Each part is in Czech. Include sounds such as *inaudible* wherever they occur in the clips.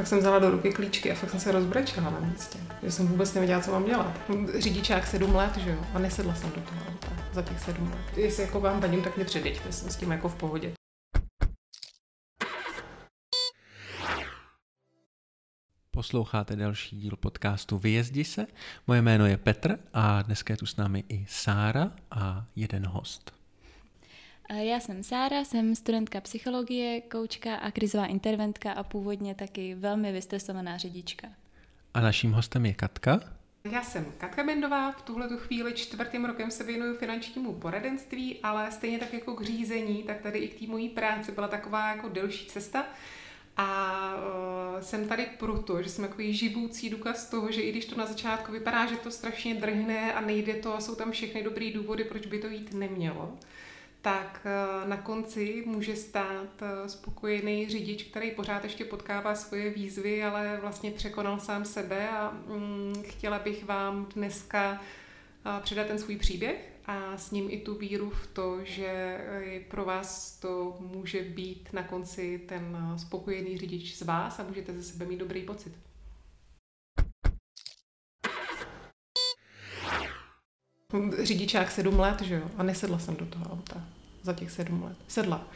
Pak jsem vzala do ruky klíčky a fakt jsem se rozbrečela na místě. Že jsem vůbec nevěděla, co mám dělat. Řidičák sedm let, že jo? A nesedla jsem do toho auta za těch sedm let. Jestli jako vám vadím, tak mě předěďte, jsem s tím jako v pohodě. Posloucháte další díl podcastu Vyjezdi se. Moje jméno je Petr a dneska je tu s námi i Sára a jeden host. Já jsem Sára, jsem studentka psychologie, koučka a krizová interventka a původně taky velmi vystresovaná řidička. A naším hostem je Katka. Já jsem Katka Bendová, v tuhle chvíli čtvrtým rokem se věnuju finančnímu poradenství, ale stejně tak jako k řízení, tak tady i k té mojí práci byla taková jako delší cesta. A uh, jsem tady proto, že jsem takový živoucí důkaz toho, že i když to na začátku vypadá, že to strašně drhne a nejde to a jsou tam všechny dobrý důvody, proč by to jít nemělo, tak uh, na konci může stát uh, spokojený řidič, který pořád ještě potkává svoje výzvy, ale vlastně překonal sám sebe a um, chtěla bych vám dneska předat ten svůj příběh a s ním i tu víru v to, že pro vás to může být na konci ten spokojený řidič z vás a můžete ze sebe mít dobrý pocit. Řidičák sedm let, že jo? A nesedla jsem do toho auta za těch sedm let. Sedla.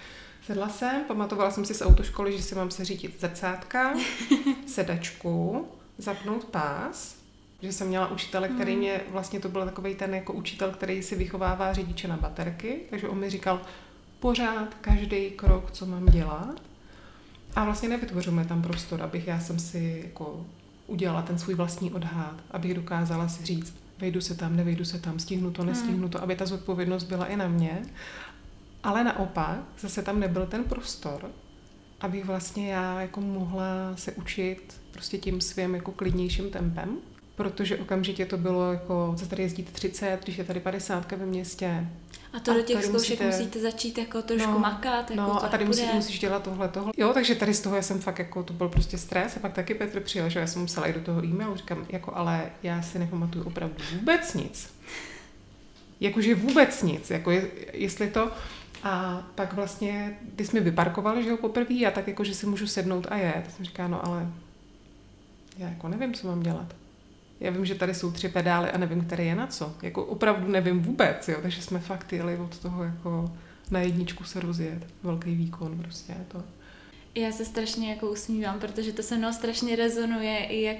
Sedla jsem, pamatovala jsem si z autoškoly, že si mám seřídit zrcátka, *laughs* sedačku, zapnout pás, že jsem měla učitele, který hmm. mě, vlastně to byl takový ten jako učitel, který si vychovává řidiče na baterky, takže on mi říkal pořád každý krok, co mám dělat. A vlastně nevytvoříme tam prostor, abych já jsem si jako udělala ten svůj vlastní odhad, abych dokázala si říct, vejdu se tam, nevejdu se tam, stihnu to, nestihnu to, aby ta zodpovědnost byla i na mě. Ale naopak, zase tam nebyl ten prostor, abych vlastně já jako mohla se učit prostě tím svým jako klidnějším tempem protože okamžitě to bylo jako, co tady jezdíte 30, když je tady 50 ve městě. A to a do těch zkoušek musíte... musíte začít jako trošku no, makat. Jako no a tady musí, musíš dělat tohle, tohle. Jo, takže tady z toho já jsem fakt jako, to byl prostě stres a pak taky Petr přijel, že já jsem musela jít do toho e-mailu, říkám, jako ale já si nepamatuju opravdu vůbec nic. Jakože vůbec nic, jako je, jestli to, a pak vlastně, ty jsi mi vyparkoval, že jo, poprvé, a tak jako, že si můžu sednout a jet. Tak jsem říká, no ale já jako nevím, co mám dělat. Já vím, že tady jsou tři pedály a nevím, který je na co. Jako opravdu nevím vůbec, jo. Takže jsme fakt jeli od toho jako na jedničku se rozjet. Velký výkon prostě je to. Já se strašně jako usmívám, protože to se mnou strašně rezonuje i jak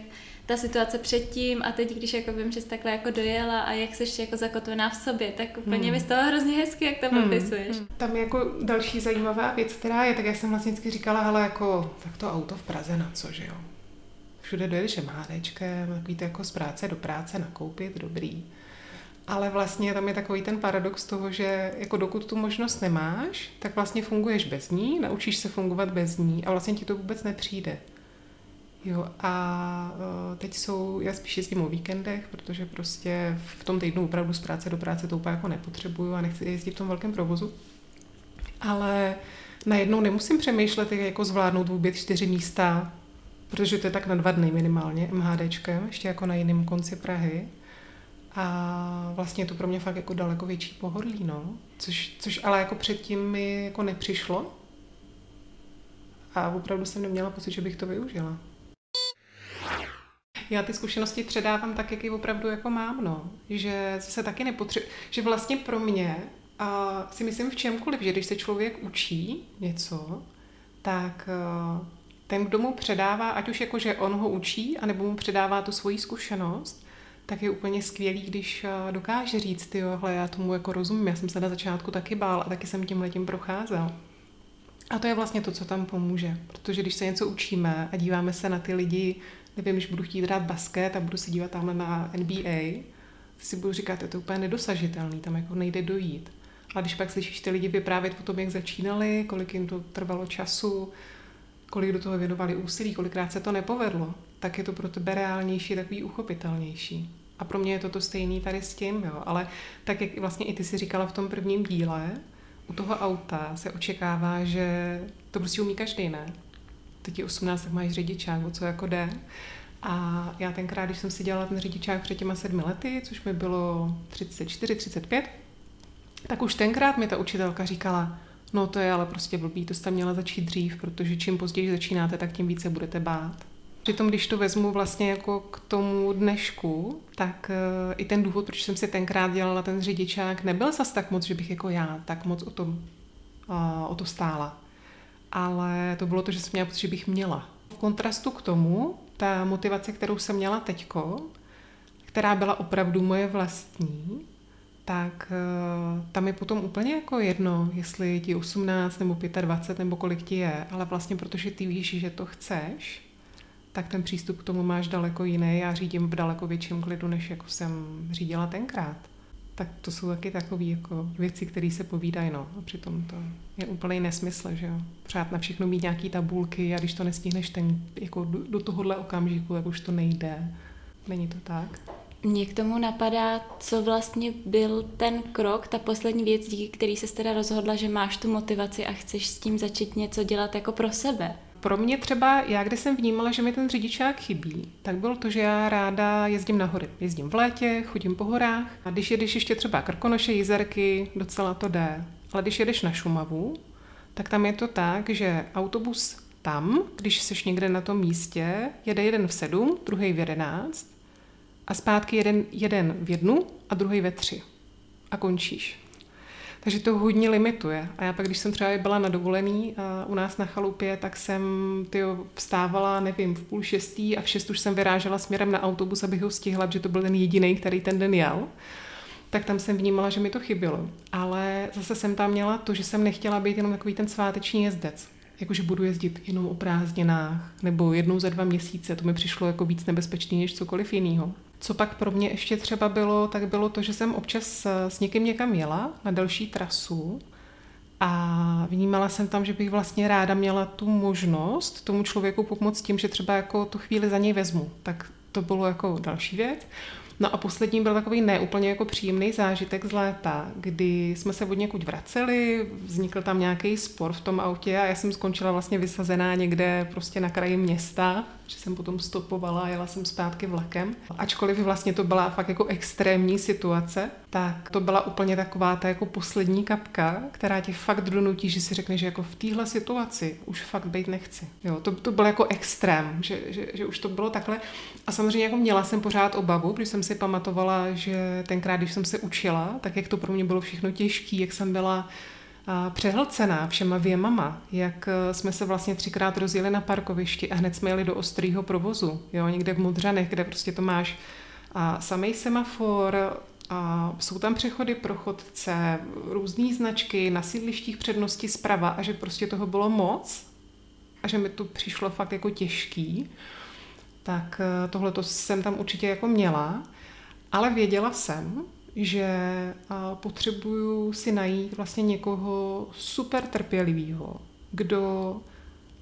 ta situace předtím a teď, když jako vím, že jsi takhle jako dojela a jak jsi jako zakotvená v sobě, tak úplně hmm. mi z toho hrozně hezky, jak to hmm. popisuješ. Hmm. Tam je jako další zajímavá věc, která je, tak já jsem vlastně vždycky říkala, ale jako, tak to auto v Praze na co, že jo? Všude dojedeš MHDčkem, takový to jako z práce do práce nakoupit, dobrý. Ale vlastně tam je takový ten paradox toho, že jako dokud tu možnost nemáš, tak vlastně funguješ bez ní, naučíš se fungovat bez ní a vlastně ti to vůbec nepřijde. Jo, a e, teď jsou, já spíš jezdím o víkendech, protože prostě v tom týdnu opravdu z práce do práce to úplně jako nepotřebuju a nechci jezdit v tom velkém provozu. Ale najednou nemusím přemýšlet, jak jako zvládnout vůbec čtyři místa protože to je tak na dva dny minimálně MHDčkem, ještě jako na jiném konci Prahy. A vlastně je to pro mě fakt jako daleko větší pohodlí, no. Což, což ale jako předtím mi jako nepřišlo. A opravdu jsem neměla pocit, že bych to využila. Já ty zkušenosti předávám tak, jak je opravdu jako mám, no. Že se taky nepotřebuji, že vlastně pro mě a si myslím v čemkoliv, že když se člověk učí něco, tak ten, kdo mu předává, ať už jako, že on ho učí, anebo mu předává tu svoji zkušenost, tak je úplně skvělý, když eh, dokáže říct, ty hle, já tomu jako rozumím, já jsem se na začátku taky bál a taky jsem tím letím procházel. A to je vlastně to, co tam pomůže, protože když se něco učíme a díváme se na ty lidi, nevím, když budu chtít hrát basket a budu se dívat tamhle na NBA, si budu říkat, je to úplně nedosažitelný, tam jako nejde dojít. A když pak slyšíš ty lidi vyprávět o tom, jak začínali, kolik jim to trvalo času, kolik do toho věnovali úsilí, kolikrát se to nepovedlo, tak je to pro tebe reálnější, takový uchopitelnější. A pro mě je to to stejný tady s tím, jo. Ale tak, jak vlastně i ty si říkala v tom prvním díle, u toho auta se očekává, že to prostě umí každý, ne? Teď je 18, tak máš řidičák, o co jako jde. A já tenkrát, když jsem si dělala ten řidičák před těma sedmi lety, což mi bylo 34, 35, tak už tenkrát mi ta učitelka říkala, No to je ale prostě blbý, to jste měla začít dřív, protože čím později začínáte, tak tím více budete bát. Přitom, když to vezmu vlastně jako k tomu dnešku, tak uh, i ten důvod, proč jsem si tenkrát dělala ten řidičák, nebyl zas tak moc, že bych jako já tak moc o, tom, uh, o to stála. Ale to bylo to, že jsem měla pocit, že bych měla. V kontrastu k tomu, ta motivace, kterou jsem měla teďko, která byla opravdu moje vlastní, tak uh, tam je potom úplně jako jedno, jestli ti 18 nebo 25 nebo kolik ti je, ale vlastně protože ty víš, že to chceš, tak ten přístup k tomu máš daleko jiný. Já řídím v daleko větším klidu, než jako jsem řídila tenkrát. Tak to jsou taky takové jako věci, které se povídají, no. A přitom to je úplný nesmysl, že jo. Přát na všechno mít nějaký tabulky a když to nestihneš ten, jako do, do tohohle okamžiku, tak už to nejde. Není to tak. Mně k tomu napadá, co vlastně byl ten krok, ta poslední věc, díky který se teda rozhodla, že máš tu motivaci a chceš s tím začít něco dělat jako pro sebe. Pro mě třeba, já když jsem vnímala, že mi ten řidičák chybí, tak bylo to, že já ráda jezdím na hory. Jezdím v létě, chodím po horách a když jedeš ještě třeba Krkonoše, Jizerky, docela to jde. Ale když jedeš na Šumavu, tak tam je to tak, že autobus tam, když jsi někde na tom místě, jede jeden v sedm, druhý v jedenáct a zpátky jeden, jeden v jednu a druhý ve tři. A končíš. Takže to hodně limituje. A já pak, když jsem třeba byla na dovolený a u nás na chalupě, tak jsem tyjo, vstávala, nevím, v půl šestý a v šest už jsem vyrážela směrem na autobus, abych ho stihla, protože to byl ten jediný, který ten den jel. Tak tam jsem vnímala, že mi to chybělo. Ale zase jsem tam měla to, že jsem nechtěla být jenom takový ten sváteční jezdec jakože budu jezdit jenom o prázdninách nebo jednou za dva měsíce. To mi přišlo jako víc nebezpečný než cokoliv jiného. Co pak pro mě ještě třeba bylo, tak bylo to, že jsem občas s někým někam jela na delší trasu a vnímala jsem tam, že bych vlastně ráda měla tu možnost tomu člověku pomoct tím, že třeba jako tu chvíli za něj vezmu. Tak to bylo jako další věc. No a poslední byl takový neúplně jako příjemný zážitek z léta, kdy jsme se od někud vraceli, vznikl tam nějaký spor v tom autě a já jsem skončila vlastně vysazená někde prostě na kraji města, že jsem potom stopovala a jela jsem zpátky vlakem. Ačkoliv vlastně to byla fakt jako extrémní situace, tak to byla úplně taková ta jako poslední kapka, která tě fakt donutí, že si řekne, že jako v téhle situaci už fakt být nechci. Jo, to, to byl jako extrém, že, že, že, už to bylo takhle. A samozřejmě jako měla jsem pořád obavu, když jsem si pamatovala, že tenkrát, když jsem se učila, tak jak to pro mě bylo všechno těžké, jak jsem byla přehlcená všema věmama, jak e, jsme se vlastně třikrát rozjeli na parkovišti a hned jsme jeli do ostrýho provozu, jo, někde v Modřanech, kde prostě to máš. A samý semafor, a jsou tam přechody pro chodce, různé značky, na sídlištích přednosti zprava a že prostě toho bylo moc a že mi to přišlo fakt jako těžký, tak e, tohle to jsem tam určitě jako měla, ale věděla jsem, že potřebuju si najít vlastně někoho super trpělivého, kdo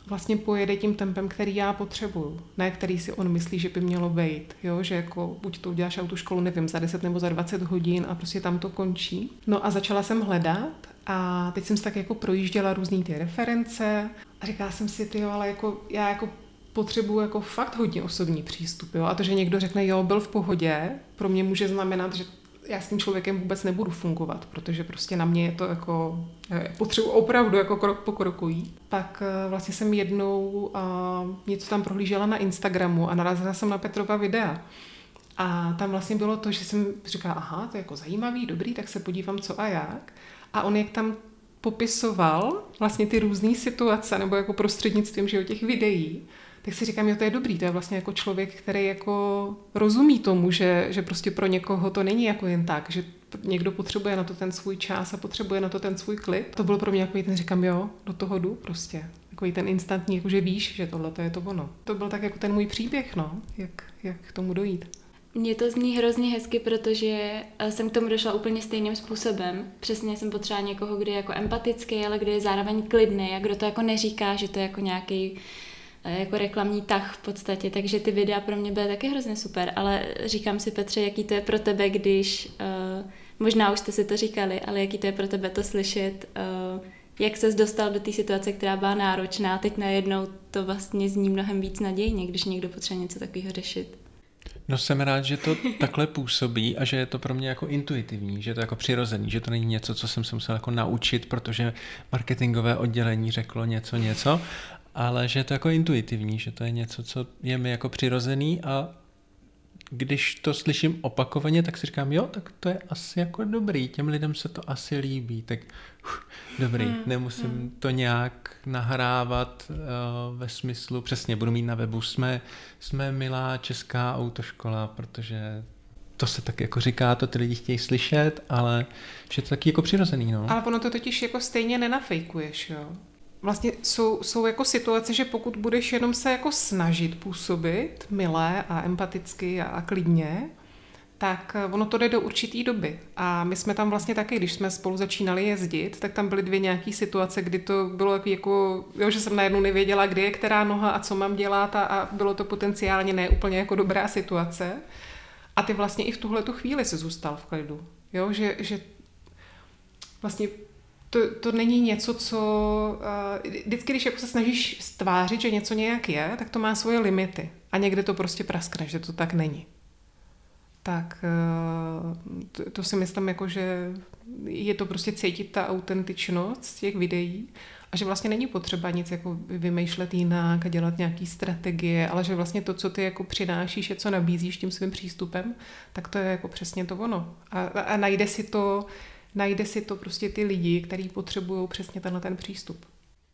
vlastně pojede tím tempem, který já potřebuju, ne který si on myslí, že by mělo být, jo? že jako buď to uděláš autoškolu, nevím, za 10 nebo za 20 hodin a prostě tam to končí. No a začala jsem hledat a teď jsem si tak jako projížděla různé ty reference a říkala jsem si, ty ale jako já jako potřebuju jako fakt hodně osobní přístup, jo? a to, že někdo řekne, jo, byl v pohodě, pro mě může znamenat, že já s tím člověkem vůbec nebudu fungovat, protože prostě na mě je to jako, potřebu opravdu jako krok po kroku jít. Pak eh, vlastně jsem jednou uh, něco tam prohlížela na Instagramu a narazila jsem na Petrova videa. A tam vlastně bylo to, že jsem říkala, aha, to je jako zajímavý, dobrý, tak se podívám, co a jak. A on jak tam popisoval vlastně ty různé situace, nebo jako prostřednictvím že těch videí, tak si říkám, jo, to je dobrý, to je vlastně jako člověk, který jako rozumí tomu, že, že prostě pro někoho to není jako jen tak, že někdo potřebuje na to ten svůj čas a potřebuje na to ten svůj klid. To bylo pro mě jako ten, říkám, jo, do toho jdu prostě. Takový ten instantní, jako že víš, že tohle to je to ono. To byl tak jako ten můj příběh, no, jak, jak k tomu dojít. Mně to zní hrozně hezky, protože eh, jsem k tomu došla úplně stejným způsobem. Přesně jsem potřeba někoho, kdo je jako empatický, ale kdo je zároveň klidný a kdo to jako neříká, že to je jako nějaký jako reklamní tah v podstatě, takže ty videa pro mě byly taky hrozně super, ale říkám si Petře, jaký to je pro tebe, když, uh, možná už jste si to říkali, ale jaký to je pro tebe to slyšet, uh, jak ses dostal do té situace, která byla náročná, teď najednou to vlastně zní mnohem víc nadějně, když někdo potřebuje něco takového řešit. No jsem rád, že to takhle působí a že je to pro mě jako intuitivní, že je to jako přirozený, že to není něco, co jsem se musel jako naučit, protože marketingové oddělení řeklo něco, něco, ale že je to jako intuitivní, že to je něco, co je mi jako přirozený a když to slyším opakovaně, tak si říkám, jo, tak to je asi jako dobrý, těm lidem se to asi líbí, tak uf, dobrý, hmm, nemusím hmm. to nějak nahrávat uh, ve smyslu, přesně, budu mít na webu, jsme, jsme milá česká autoškola, protože to se tak jako říká, to ty lidi chtějí slyšet, ale že to taky jako přirozený, no. Ale ono to totiž jako stejně nenafejkuješ, jo vlastně jsou, jsou jako situace, že pokud budeš jenom se jako snažit působit milé a empaticky a, a klidně, tak eh, ono to jde do určitý doby. A my jsme tam vlastně taky, když jsme spolu začínali jezdit, tak tam byly dvě nějaké situace, kdy to bylo jako, jo, že jsem najednou nevěděla, kde je která noha a co mám dělat a, a bylo to potenciálně neúplně jako dobrá situace. A ty vlastně i v tuhle tu chvíli se zůstal v klidu. Jo, že, že vlastně to, to není něco, co... Uh, vždycky, když jako se snažíš stvářit, že něco nějak je, tak to má svoje limity. A někde to prostě praskne, že to tak není. Tak uh, to, to si myslím, jako, že je to prostě cítit ta autentičnost těch videí a že vlastně není potřeba nic jako vymýšlet jinak a dělat nějaký strategie, ale že vlastně to, co ty jako přinášíš, je co nabízíš tím svým přístupem, tak to je jako přesně to ono. A, a najde si to najde si to prostě ty lidi, kteří potřebují přesně tenhle ten přístup.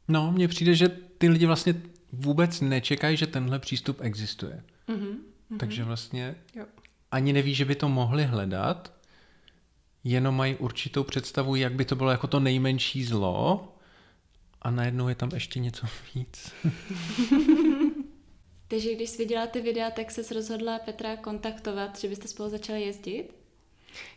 No, mně přijde, že ty lidi vlastně vůbec nečekají, že tenhle přístup existuje. Mm-hmm, Takže vlastně jo. ani neví, že by to mohli hledat, jenom mají určitou představu, jak by to bylo jako to nejmenší zlo a najednou je tam ještě něco víc. *laughs* Takže když jsi viděla ty videa, tak se rozhodla Petra kontaktovat, že byste spolu začali jezdit?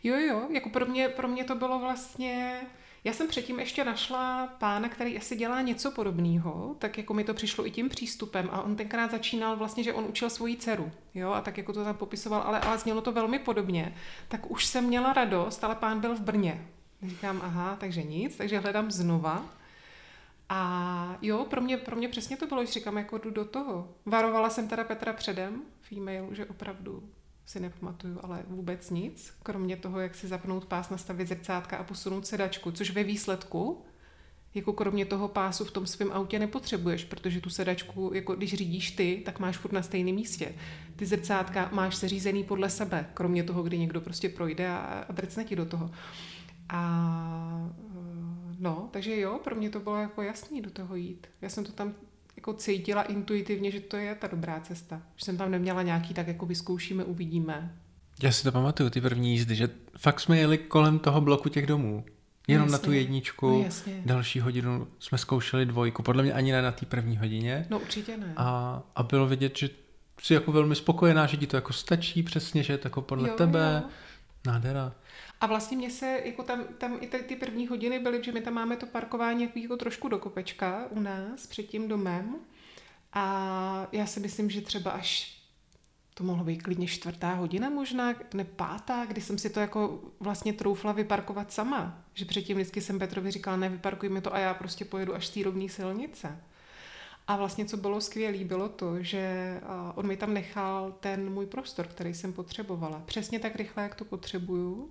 Jo, jo, jako pro mě, pro mě to bylo vlastně... Já jsem předtím ještě našla pána, který asi dělá něco podobného, tak jako mi to přišlo i tím přístupem a on tenkrát začínal vlastně, že on učil svoji dceru, jo, a tak jako to tam popisoval, ale, ale znělo to velmi podobně, tak už jsem měla radost, ale pán byl v Brně. Říkám, aha, takže nic, takže hledám znova. A jo, pro mě, pro mě přesně to bylo, že říkám, jako jdu do toho. Varovala jsem teda Petra předem v e-mailu, že opravdu si nepamatuju, ale vůbec nic, kromě toho, jak si zapnout pás, nastavit zrcátka a posunout sedačku, což ve výsledku jako kromě toho pásu v tom svém autě nepotřebuješ, protože tu sedačku, jako když řídíš ty, tak máš furt na stejném místě. Ty zrcátka máš seřízený podle sebe, kromě toho, kdy někdo prostě projde a, a drcne ti do toho. A no, takže jo, pro mě to bylo jako jasný do toho jít. Já jsem to tam jako cítila intuitivně, že to je ta dobrá cesta. Že jsem tam neměla nějaký tak jako vyzkoušíme, uvidíme. Já si to pamatuju, ty první jízdy, že fakt jsme jeli kolem toho bloku těch domů. Jenom no, na tu jedničku, no, další hodinu jsme zkoušeli dvojku, podle mě ani ne na té první hodině. No určitě ne. A, a bylo vidět, že jsi jako velmi spokojená, že ti to jako stačí přesně, že je to jako podle jo, tebe. Jo. Nádhera. A vlastně mě se, jako tam, tam i ty, první hodiny byly, že my tam máme to parkování jako, jako trošku do kopečka u nás před tím domem. A já si myslím, že třeba až to mohlo být klidně čtvrtá hodina možná, ne pátá, kdy jsem si to jako vlastně troufla vyparkovat sama. Že předtím vždycky jsem Petrovi říkala, ne, vyparkuj mi to a já prostě pojedu až z té rovné silnice. A vlastně, co bylo skvělé, bylo to, že on mi tam nechal ten můj prostor, který jsem potřebovala. Přesně tak rychle, jak to potřebuju.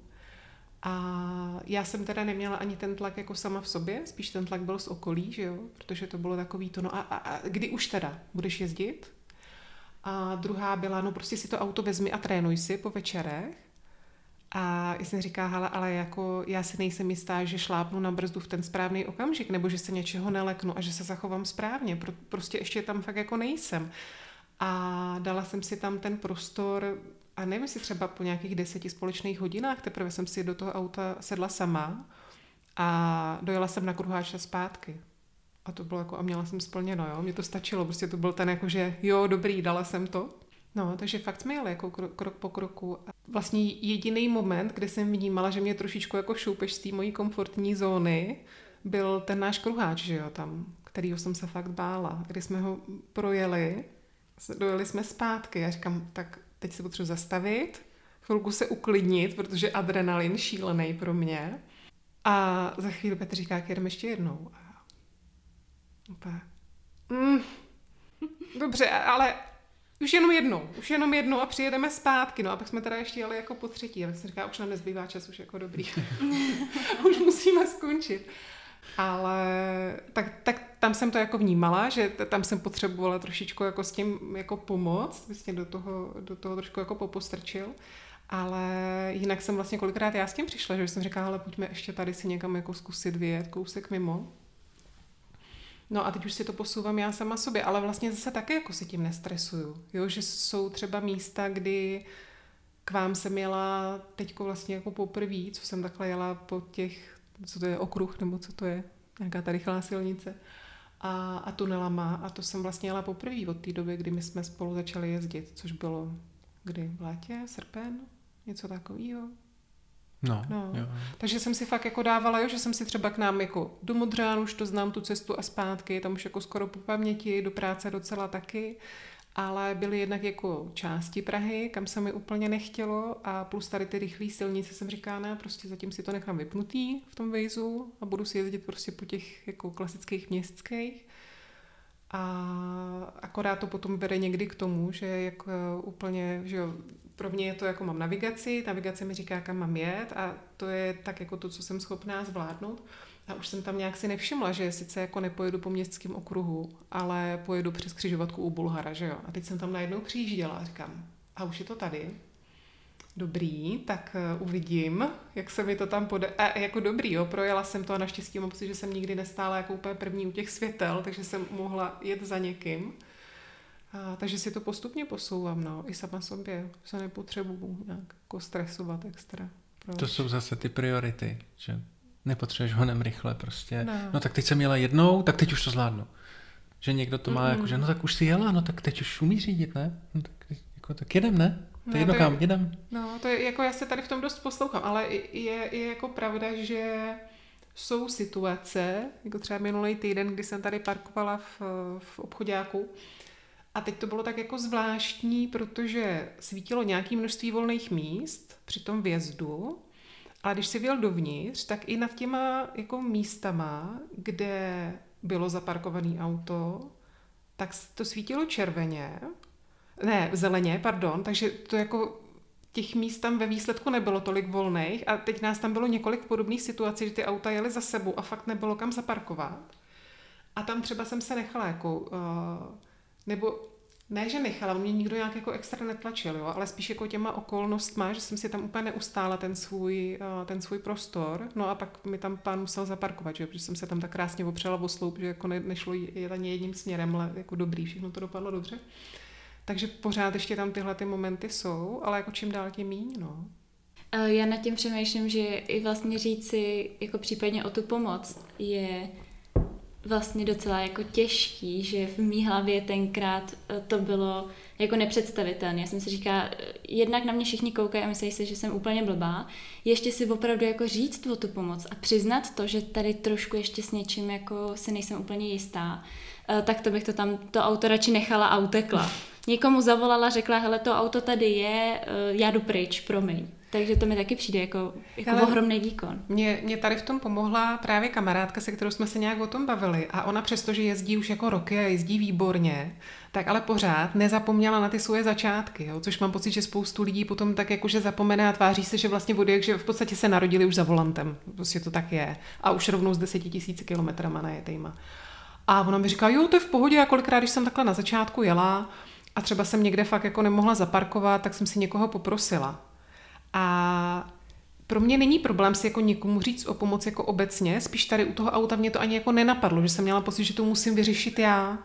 A já jsem teda neměla ani ten tlak jako sama v sobě, spíš ten tlak byl z okolí, že jo, protože to bylo takový to, no a, a, a kdy už teda budeš jezdit? A druhá byla, no prostě si to auto vezmi a trénuj si po večerech. A já jsem říká, hele, ale jako já si nejsem jistá, že šlápnu na brzdu v ten správný okamžik, nebo že se něčeho neleknu a že se zachovám správně. Pro, prostě ještě tam fakt jako nejsem. A dala jsem si tam ten prostor a nevím, jestli třeba po nějakých deseti společných hodinách teprve jsem si do toho auta sedla sama a dojela jsem na kruháč a zpátky. A to bylo jako, a měla jsem splněno, jo, mě to stačilo, prostě to byl ten jako, že jo, dobrý, dala jsem to. No, takže fakt jsme jeli jako krok, po kroku. A vlastně jediný moment, kdy jsem vnímala, že mě trošičku jako šoupeš z té mojí komfortní zóny, byl ten náš kruháč, že jo, tam, kterýho jsem se fakt bála. Kdy jsme ho projeli, dojeli jsme zpátky. Já říkám, tak teď se potřebuji zastavit, chvilku se uklidnit, protože adrenalin šílený pro mě. A za chvíli Petr říká, jak jedeme ještě jednou. A mm, dobře, ale už jenom jednou, už jenom jednou a přijedeme zpátky, no a pak jsme teda ještě jeli jako po třetí, ale jsem říká, už nám nezbývá čas, už jako dobrý. *laughs* už musíme skončit. Ale tak, tak tam jsem to jako vnímala, že tam jsem potřebovala trošičku jako s tím jako pomoct, vlastně do toho, do toho trošku jako popostrčil. Ale jinak jsem vlastně kolikrát já s tím přišla, že jsem říkala, ale pojďme ještě tady si někam jako zkusit vyjet kousek mimo. No a teď už si to posouvám já sama sobě, ale vlastně zase také jako si tím nestresuju. Jo, že jsou třeba místa, kdy k vám jsem jela teďko vlastně jako poprvé, co jsem takhle jela po těch, co to je, okruh, nebo co to je, nějaká ta rychlá silnice a, a tunelama a to jsem vlastně jela poprvé od té doby, kdy my jsme spolu začali jezdit, což bylo kdy v létě, srpen, něco takového. No, no. Jo. Takže jsem si fakt jako dávala, jo, že jsem si třeba k nám jako do Modřánu, už to znám tu cestu a zpátky, tam už jako skoro po paměti, do práce docela taky, ale byly jednak jako části Prahy, kam se mi úplně nechtělo a plus tady ty rychlé silnice jsem říká, ne, prostě zatím si to nechám vypnutý v tom vejzu a budu si jezdit prostě po těch jako klasických městských. A akorát to potom vede někdy k tomu, že jako úplně, že jo, pro mě je to jako mám navigaci, navigace mi říká, kam mám jet a to je tak jako to, co jsem schopná zvládnout. A už jsem tam nějak si nevšimla, že sice jako nepojedu po městském okruhu, ale pojedu přes křižovatku u Bulhara, že jo. A teď jsem tam najednou přijížděla a říkám, a už je to tady. Dobrý, tak uh, uvidím, jak se mi to tam pode... A jako dobrý, jo, projela jsem to a naštěstí mám pocit, že jsem nikdy nestála jako úplně první u těch světel, takže jsem mohla jet za někým. A, takže si to postupně posouvám, no, i sama sobě. Se nepotřebuju nějak jako stresovat extra. Proč? To jsou zase ty priority, že nepotřebuješ honem rychle prostě. No. no tak teď jsem jela jednou, tak teď už to zvládnu. Že někdo to má mm-hmm. jako, že no tak už si jela, no tak teď už umí řídit, ne? No tak, jako, tak jedem, ne? To no, jedno to kam, je, jedem. No, to je, jako já se tady v tom dost poslouchám, ale je, je jako pravda, že jsou situace, jako třeba minulý týden, kdy jsem tady parkovala v, v obchodáku, a teď to bylo tak jako zvláštní, protože svítilo nějaké množství volných míst při tom vjezdu, ale když si vyjel dovnitř, tak i nad těma jako místama, kde bylo zaparkované auto, tak to svítilo červeně, ne, zeleně, pardon, takže to jako těch míst tam ve výsledku nebylo tolik volných a teď nás tam bylo několik podobných situací, že ty auta jeli za sebou a fakt nebylo kam zaparkovat. A tam třeba jsem se nechala jako uh, nebo ne, že nechala, mě nikdo nějak jako extra netlačil, jo, ale spíš jako těma okolnostma, že jsem si tam úplně neustála ten svůj, eh, ten svůj prostor, no a pak mi tam pán musel zaparkovat, že, protože jsem se tam tak krásně opřela o sloup, že jako ne, nešlo jít ani jedním směrem, ale jako dobrý, všechno to dopadlo dobře. Takže pořád ještě tam tyhle ty momenty jsou, ale jako čím dál tím míň, no. Eh, já nad tím přemýšlím, že i vlastně říci jako případně o tu pomoc je vlastně docela jako těžký, že v mý hlavě tenkrát eh, to bylo jako nepředstavitelné. Já jsem si říká, eh, jednak na mě všichni koukají a myslí si, že jsem úplně blbá. Ještě si opravdu jako říct o tu pomoc a přiznat to, že tady trošku ještě s něčím jako si nejsem úplně jistá, eh, tak to bych to tam, to auto radši nechala a utekla. Někomu zavolala, řekla, hele, to auto tady je, já jdu pryč, promiň. Takže to mi taky přijde jako, jako Ale ohromný výkon. Mě, mě tady v tom pomohla právě kamarádka, se kterou jsme se nějak o tom bavili. A ona přesto, že jezdí už jako roky a jezdí výborně, tak ale pořád nezapomněla na ty svoje začátky, jo? což mám pocit, že spoustu lidí potom tak jakože zapomene a tváří se, že vlastně vody, že v podstatě se narodili už za volantem. Prostě to tak je. A už rovnou z deseti tisíci kilometrama najetejma. A ona mi říká, jo, to je v pohodě, a kolikrát, když jsem takhle na začátku jela a třeba jsem někde fakt jako nemohla zaparkovat, tak jsem si někoho poprosila. A pro mě není problém si jako někomu říct o pomoc jako obecně, spíš tady u toho auta mě to ani jako nenapadlo, že jsem měla pocit, že to musím vyřešit já.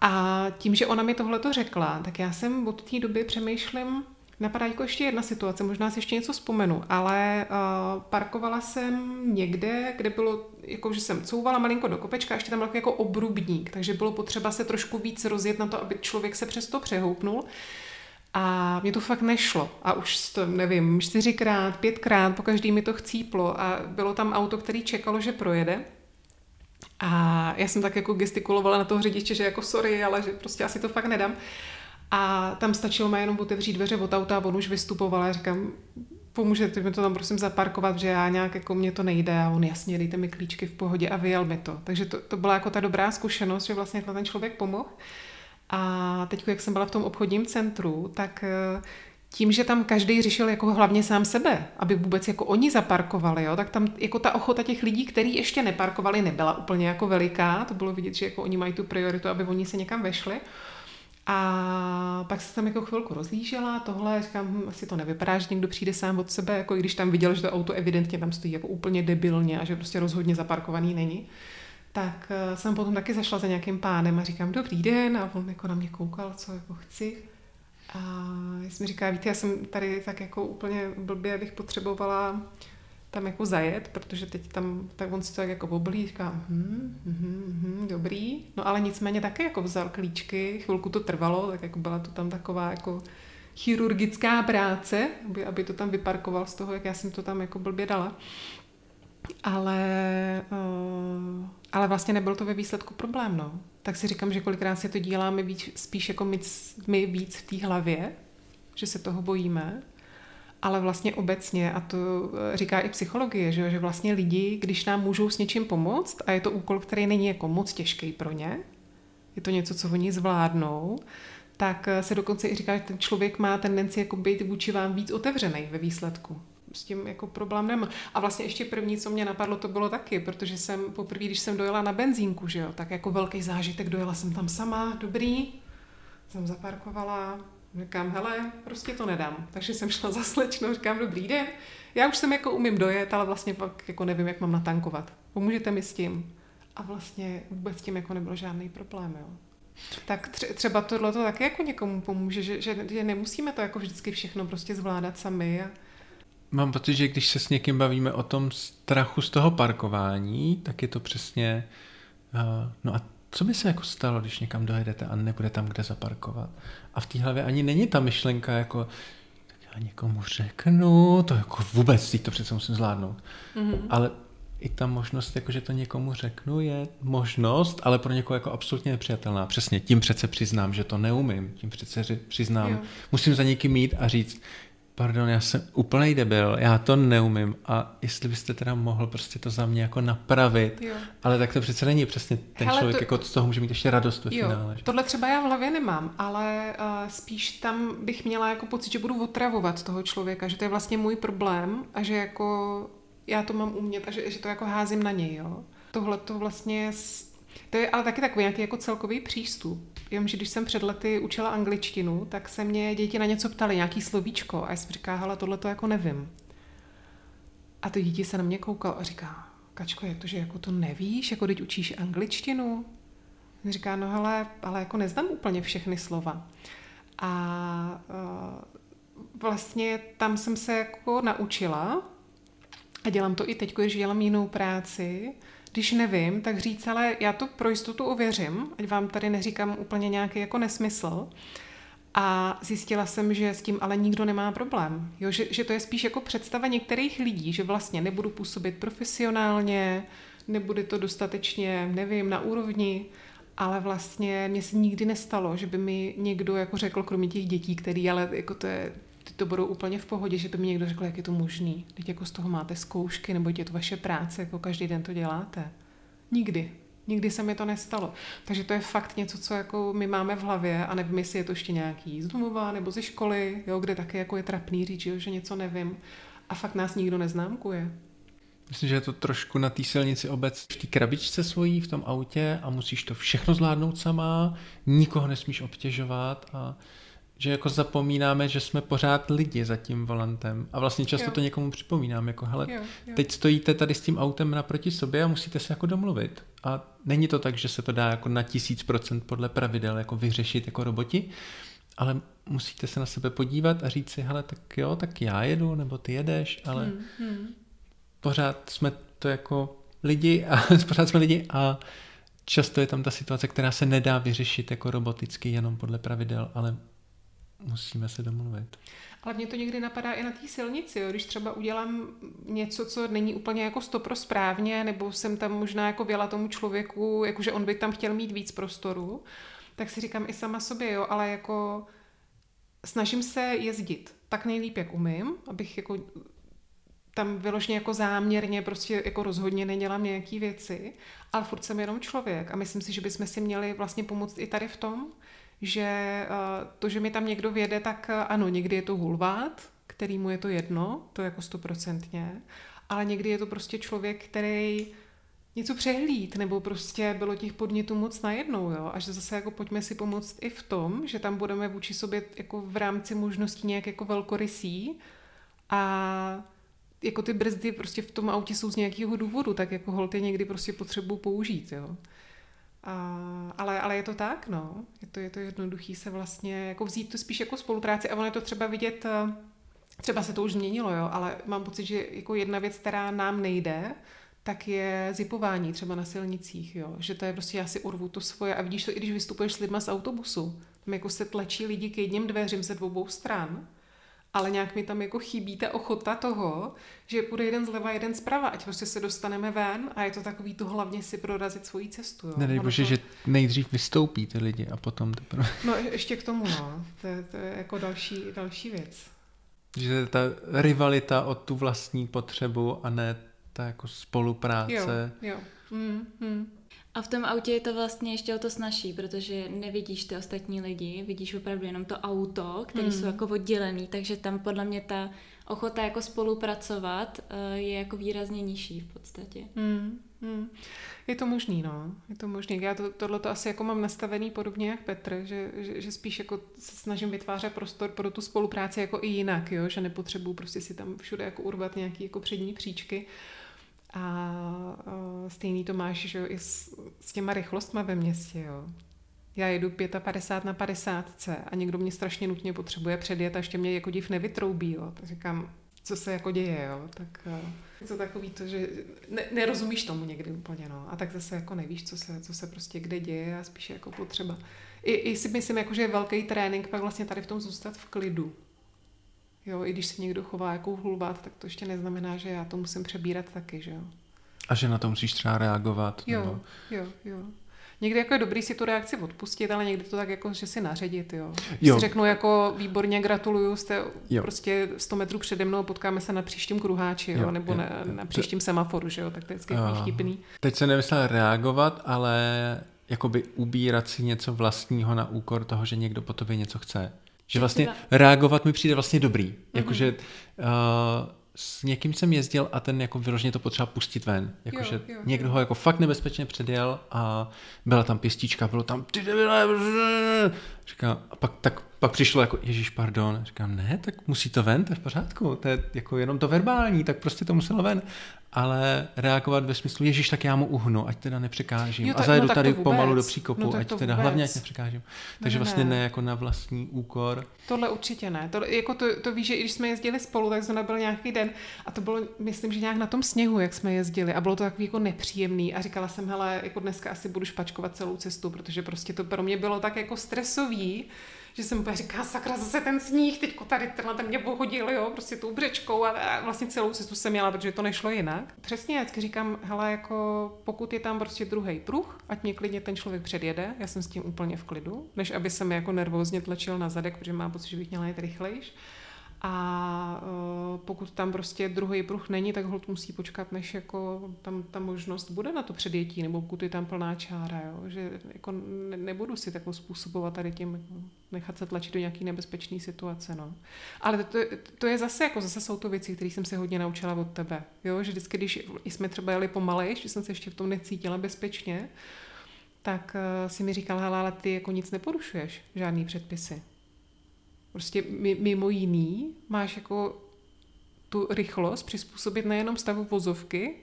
A tím, že ona mi tohle to řekla, tak já jsem od té doby přemýšlím, napadá jako ještě jedna situace, možná si ještě něco vzpomenu, ale uh, parkovala jsem někde, kde bylo, jako že jsem couvala malinko do kopečka, ještě tam byl jako obrubník, takže bylo potřeba se trošku víc rozjet na to, aby člověk se přes to přehoupnul. A mě to fakt nešlo. A už to, nevím, čtyřikrát, pětkrát, po každý mi to chcíplo a bylo tam auto, který čekalo, že projede. A já jsem tak jako gestikulovala na toho řidiče, že jako sorry, ale že prostě asi to fakt nedám. A tam stačilo mi jenom otevřít dveře od auta a on už vystupoval a říkám, pomůžete mi to tam prosím zaparkovat, že já nějak jako mě to nejde a on jasně, dejte mi klíčky v pohodě a vyjel mi to. Takže to, to byla jako ta dobrá zkušenost, že vlastně ten člověk pomohl. A teď, jak jsem byla v tom obchodním centru, tak eh, tím, že tam každý řešil jako hlavně sám sebe, aby vůbec jako oni zaparkovali, jo, tak tam jako ta ochota těch lidí, kteří ještě neparkovali, nebyla úplně jako veliká. To bylo vidět, že jako oni mají tu prioritu, aby oni se někam vešli. A pak se tam jako chvilku rozlížela, tohle, říkám, hm, asi to nevypadá, že někdo přijde sám od sebe, jako i když tam viděl, že to auto evidentně tam stojí jako úplně debilně a že prostě rozhodně zaparkovaný není. Tak eh, jsem potom taky zašla za nějakým pánem a říkám, dobrý den, a on jako na mě koukal, co jako chci. A jsem říká, víte, já jsem tady tak jako úplně blbě bych potřebovala tam jako zajet, protože teď tam, tak on si to tak jako oblí, říká, hm, hm, hm, dobrý, no ale nicméně taky jako vzal klíčky, chvilku to trvalo, tak jako byla to tam taková jako chirurgická práce, aby, aby to tam vyparkoval z toho, jak já jsem to tam jako blbě dala. Ale, uh, ale vlastně nebyl to ve výsledku problém, no. Tak si říkám, že kolikrát si to děláme víc, spíš jako my, my víc v té hlavě, že se toho bojíme, ale vlastně obecně, a to eh, říká i psychologie, že, že vlastně lidi, když nám můžou s něčím pomoct, a je to úkol, který není jako moc těžký pro ně, je to něco, co oni zvládnou, tak eh, se dokonce i říká, že ten člověk má tendenci jako být vůči vám víc otevřený ve výsledku. S tím jako problém nemá. A vlastně ještě první, co mě napadlo, to bylo taky, protože jsem poprvé, když jsem dojela na benzínku, že jo, tak jako velký zážitek, dojela jsem tam sama, dobrý, jsem zaparkovala, Říkám, hele, prostě to nedám. Takže jsem šla za slečnou, říkám, dobrý den. Já už jsem jako umím dojet, ale vlastně pak jako nevím, jak mám natankovat. Pomůžete mi s tím? A vlastně vůbec tím jako nebyl žádný problém, jo. Tak třeba tohle to taky jako někomu pomůže, že, že, že nemusíme to jako vždycky všechno prostě zvládat sami. A... Mám pocit, že když se s někým bavíme o tom strachu z toho parkování, tak je to přesně, uh, no a co by se jako stalo, když někam dojedete a nebude tam, kde zaparkovat? A v té hlavě ani není ta myšlenka jako, tak já někomu řeknu, to jako vůbec, to přece musím zvládnout. Mm-hmm. Ale i ta možnost, jako že to někomu řeknu, je možnost, ale pro někoho jako absolutně nepřijatelná. Přesně, tím přece přiznám, že to neumím. Tím přece přiznám, jo. musím za někým mít a říct, pardon, já jsem úplný debil, já to neumím a jestli byste teda mohl prostě to za mě jako napravit, jo. ale tak to přece není přesně ten Hele, člověk, to, jako z toho může mít ještě radost ve jo, finále. Že? Tohle třeba já v hlavě nemám, ale uh, spíš tam bych měla jako pocit, že budu otravovat toho člověka, že to je vlastně můj problém a že jako já to mám umět a že, že to jako házím na něj, jo. Tohle to vlastně to je ale taky takový nějaký jako celkový přístup. Jenom, že když jsem před lety učila angličtinu, tak se mě děti na něco ptali, nějaký slovíčko. A já jsem říká, hele, tohle to jako nevím. A to dítě se na mě koukalo a říká, Kačko, jak to, že jako to nevíš, jako teď učíš angličtinu? A říká, no hele, ale jako neznám úplně všechny slova. A uh, vlastně tam jsem se jako naučila, a dělám to i teď, když dělám jinou práci, když nevím, tak říct, ale já to pro jistotu ověřím, ať vám tady neříkám úplně nějaký jako nesmysl. A zjistila jsem, že s tím ale nikdo nemá problém. Jo, že, že to je spíš jako představa některých lidí, že vlastně nebudu působit profesionálně, nebude to dostatečně, nevím, na úrovni, ale vlastně mě se nikdy nestalo, že by mi někdo jako řekl, kromě těch dětí, který, ale jako to je, to budou úplně v pohodě, že by mi někdo řekl, jak je to možný. Teď jako z toho máte zkoušky, nebo je to vaše práce, jako každý den to děláte. Nikdy. Nikdy se mi to nestalo. Takže to je fakt něco, co jako my máme v hlavě a nevím, jestli je to ještě nějaký z domova nebo ze školy, jo, kde taky jako je trapný říct, že něco nevím. A fakt nás nikdo neznámkuje. Myslím, že je to trošku na té silnici obec v té krabičce svojí v tom autě a musíš to všechno zvládnout sama, nikoho nesmíš obtěžovat a že jako zapomínáme, že jsme pořád lidi za tím volantem a vlastně často jo. to někomu připomínám, jako hele, jo, jo. teď stojíte tady s tím autem naproti sobě a musíte se jako domluvit a není to tak, že se to dá jako na tisíc procent podle pravidel jako vyřešit jako roboti, ale musíte se na sebe podívat a říct si, hele, tak jo, tak já jedu, nebo ty jedeš, ale hmm, hmm. pořád jsme to jako lidi a *laughs* pořád jsme lidi a často je tam ta situace, která se nedá vyřešit jako roboticky jenom podle pravidel, ale musíme se domluvit. Ale mě to někdy napadá i na té silnici, jo? když třeba udělám něco, co není úplně jako stopro správně, nebo jsem tam možná jako věla tomu člověku, jakože on by tam chtěl mít víc prostoru, tak si říkám i sama sobě, jo, ale jako snažím se jezdit tak nejlíp, jak umím, abych jako tam vyložně jako záměrně prostě jako rozhodně nedělám nějaký věci, ale furt jsem jenom člověk a myslím si, že bychom si měli vlastně pomoct i tady v tom, že uh, to, že mi tam někdo věde, tak uh, ano, někdy je to hulvát, kterýmu je to jedno, to jako stoprocentně, ale někdy je to prostě člověk, který něco přehlíd, nebo prostě bylo těch podnětů moc najednou, jo, a že zase jako pojďme si pomoct i v tom, že tam budeme vůči sobě jako v rámci možností nějak jako velkorysí a jako ty brzdy prostě v tom autě jsou z nějakého důvodu, tak jako holt někdy prostě potřebu použít, jo. A, ale, ale je to tak, no. Je to, je to jednoduchý se vlastně jako vzít to spíš jako spolupráci a ono je to třeba vidět, eh, třeba se to už změnilo, jo, ale mám pocit, že jako jedna věc, která nám nejde, tak je zipování třeba na silnicích, jo. že to je prostě já si urvu to svoje a vidíš to, i když vystupuješ s lidma z autobusu, tam jako se tlačí lidi k jedním dveřím ze dvou stran, ale nějak mi tam jako chybí ta ochota toho, že půjde jeden zleva, jeden zprava, ať prostě se dostaneme ven a je to takový to hlavně si prorazit svoji cestu. Jo. Nedej bože, to... že nejdřív vystoupí ty lidi a potom teprve... *laughs* No ještě k tomu, no. To je, to je jako další, další věc. Že ta rivalita o tu vlastní potřebu a ne ta jako spolupráce. Jo, jo. Mm, mm. A v tom autě je to vlastně ještě o to snažší, protože nevidíš ty ostatní lidi, vidíš opravdu jenom to auto, které mm. jsou jako oddělený, takže tam podle mě ta ochota jako spolupracovat uh, je jako výrazně nižší v podstatě. Mm. Hmm. Je to možný, no. Je to možný. Já to, tohle to asi jako mám nastavený podobně jak Petr, že, že, že, spíš jako se snažím vytvářet prostor pro tu spolupráci jako i jinak, jo? že nepotřebuju prostě si tam všude jako urvat nějaký jako přední příčky. A, a stejný to máš že i s, s těma rychlostma ve městě. Jo? Já jedu 55 na 50 a někdo mě strašně nutně potřebuje předjet a ještě mě jako div nevytroubí. Jo? Tak říkám, co se jako děje, jo? tak je to takový to, že ne, nerozumíš tomu někdy úplně, no. A tak zase jako nevíš, co se, co se prostě kde děje a spíš jako potřeba. I, i si myslím, jako, že je velký trénink pak vlastně tady v tom zůstat v klidu. Jo, i když se někdo chová jako hulvát, tak to ještě neznamená, že já to musím přebírat taky, že jo. A že na to musíš třeba reagovat. Jo, nebo... jo, jo. Někdy jako je dobrý si tu reakci odpustit, ale někdy to tak jako, že si naředit, jo. jo. Si řeknu jako výborně gratuluju, jste jo. prostě 100 metrů přede mnou, potkáme se na příštím kruháči, jo, jo nebo jo, na, na příštím semaforu, že jo, tak to je vždycky uh, vtipný. Teď se nemyslel reagovat, ale jakoby ubírat si něco vlastního na úkor toho, že někdo po tobě něco chce. Že vlastně reagovat mi přijde vlastně dobrý. Mm-hmm. Jakože uh, s někým jsem jezdil a ten jako vyloženě to potřeba pustit ven. Jakože někdo jo. ho jako fakt nebezpečně předjel a byla tam pěstička, bylo tam ty říkám, a pak, tak, pak přišlo jako, ježíš, pardon, říkám, ne, tak musí to ven, to je v pořádku, to je jako jenom to verbální, tak prostě to muselo ven ale reagovat ve smyslu, Ježíš, tak já mu uhnu, ať teda nepřekážím. Jo, tak, a zajedu no, tady pomalu do příkopu, no, ať teda vůbec. hlavně ať nepřekážím. Takže ne, vlastně ne. ne jako na vlastní úkor. Tohle určitě ne. To, jako to, to víš, že i když jsme jezdili spolu, tak zrovna byl nějaký den a to bylo, myslím, že nějak na tom sněhu, jak jsme jezdili a bylo to takový jako nepříjemný a říkala jsem, hele, jako dneska asi budu špačkovat celou cestu, protože prostě to pro mě bylo tak jako stresový, že jsem úplně říká, sakra, zase ten sníh, teď tady tenhle ten mě pohodil, jo, prostě tou břečkou a, vlastně celou cestu jsem měla, protože to nešlo jinak. Přesně, já říkám, hele, jako pokud je tam prostě druhý pruh, ať mě klidně ten člověk předjede, já jsem s tím úplně v klidu, než aby se mi jako nervózně tlačil na zadek, protože mám pocit, že bych měla jít rychlejš. A uh, pokud tam prostě druhý pruh není, tak hold musí počkat, než jako tam ta možnost bude na to předjetí, nebo pokud je tam plná čára, jo? že jako ne, nebudu si takovou způsobovat tady tím, nechat se tlačit do nějaký nebezpečné situace. No. Ale to, to, je zase, jako zase jsou to věci, které jsem se hodně naučila od tebe. Jo? Že vždycky, když jsme třeba jeli pomalej, že jsem se ještě v tom necítila bezpečně, tak uh, si mi říkala, ale ty jako nic neporušuješ, žádný předpisy. Prostě mimo jiný máš jako tu rychlost přizpůsobit nejenom stavu vozovky,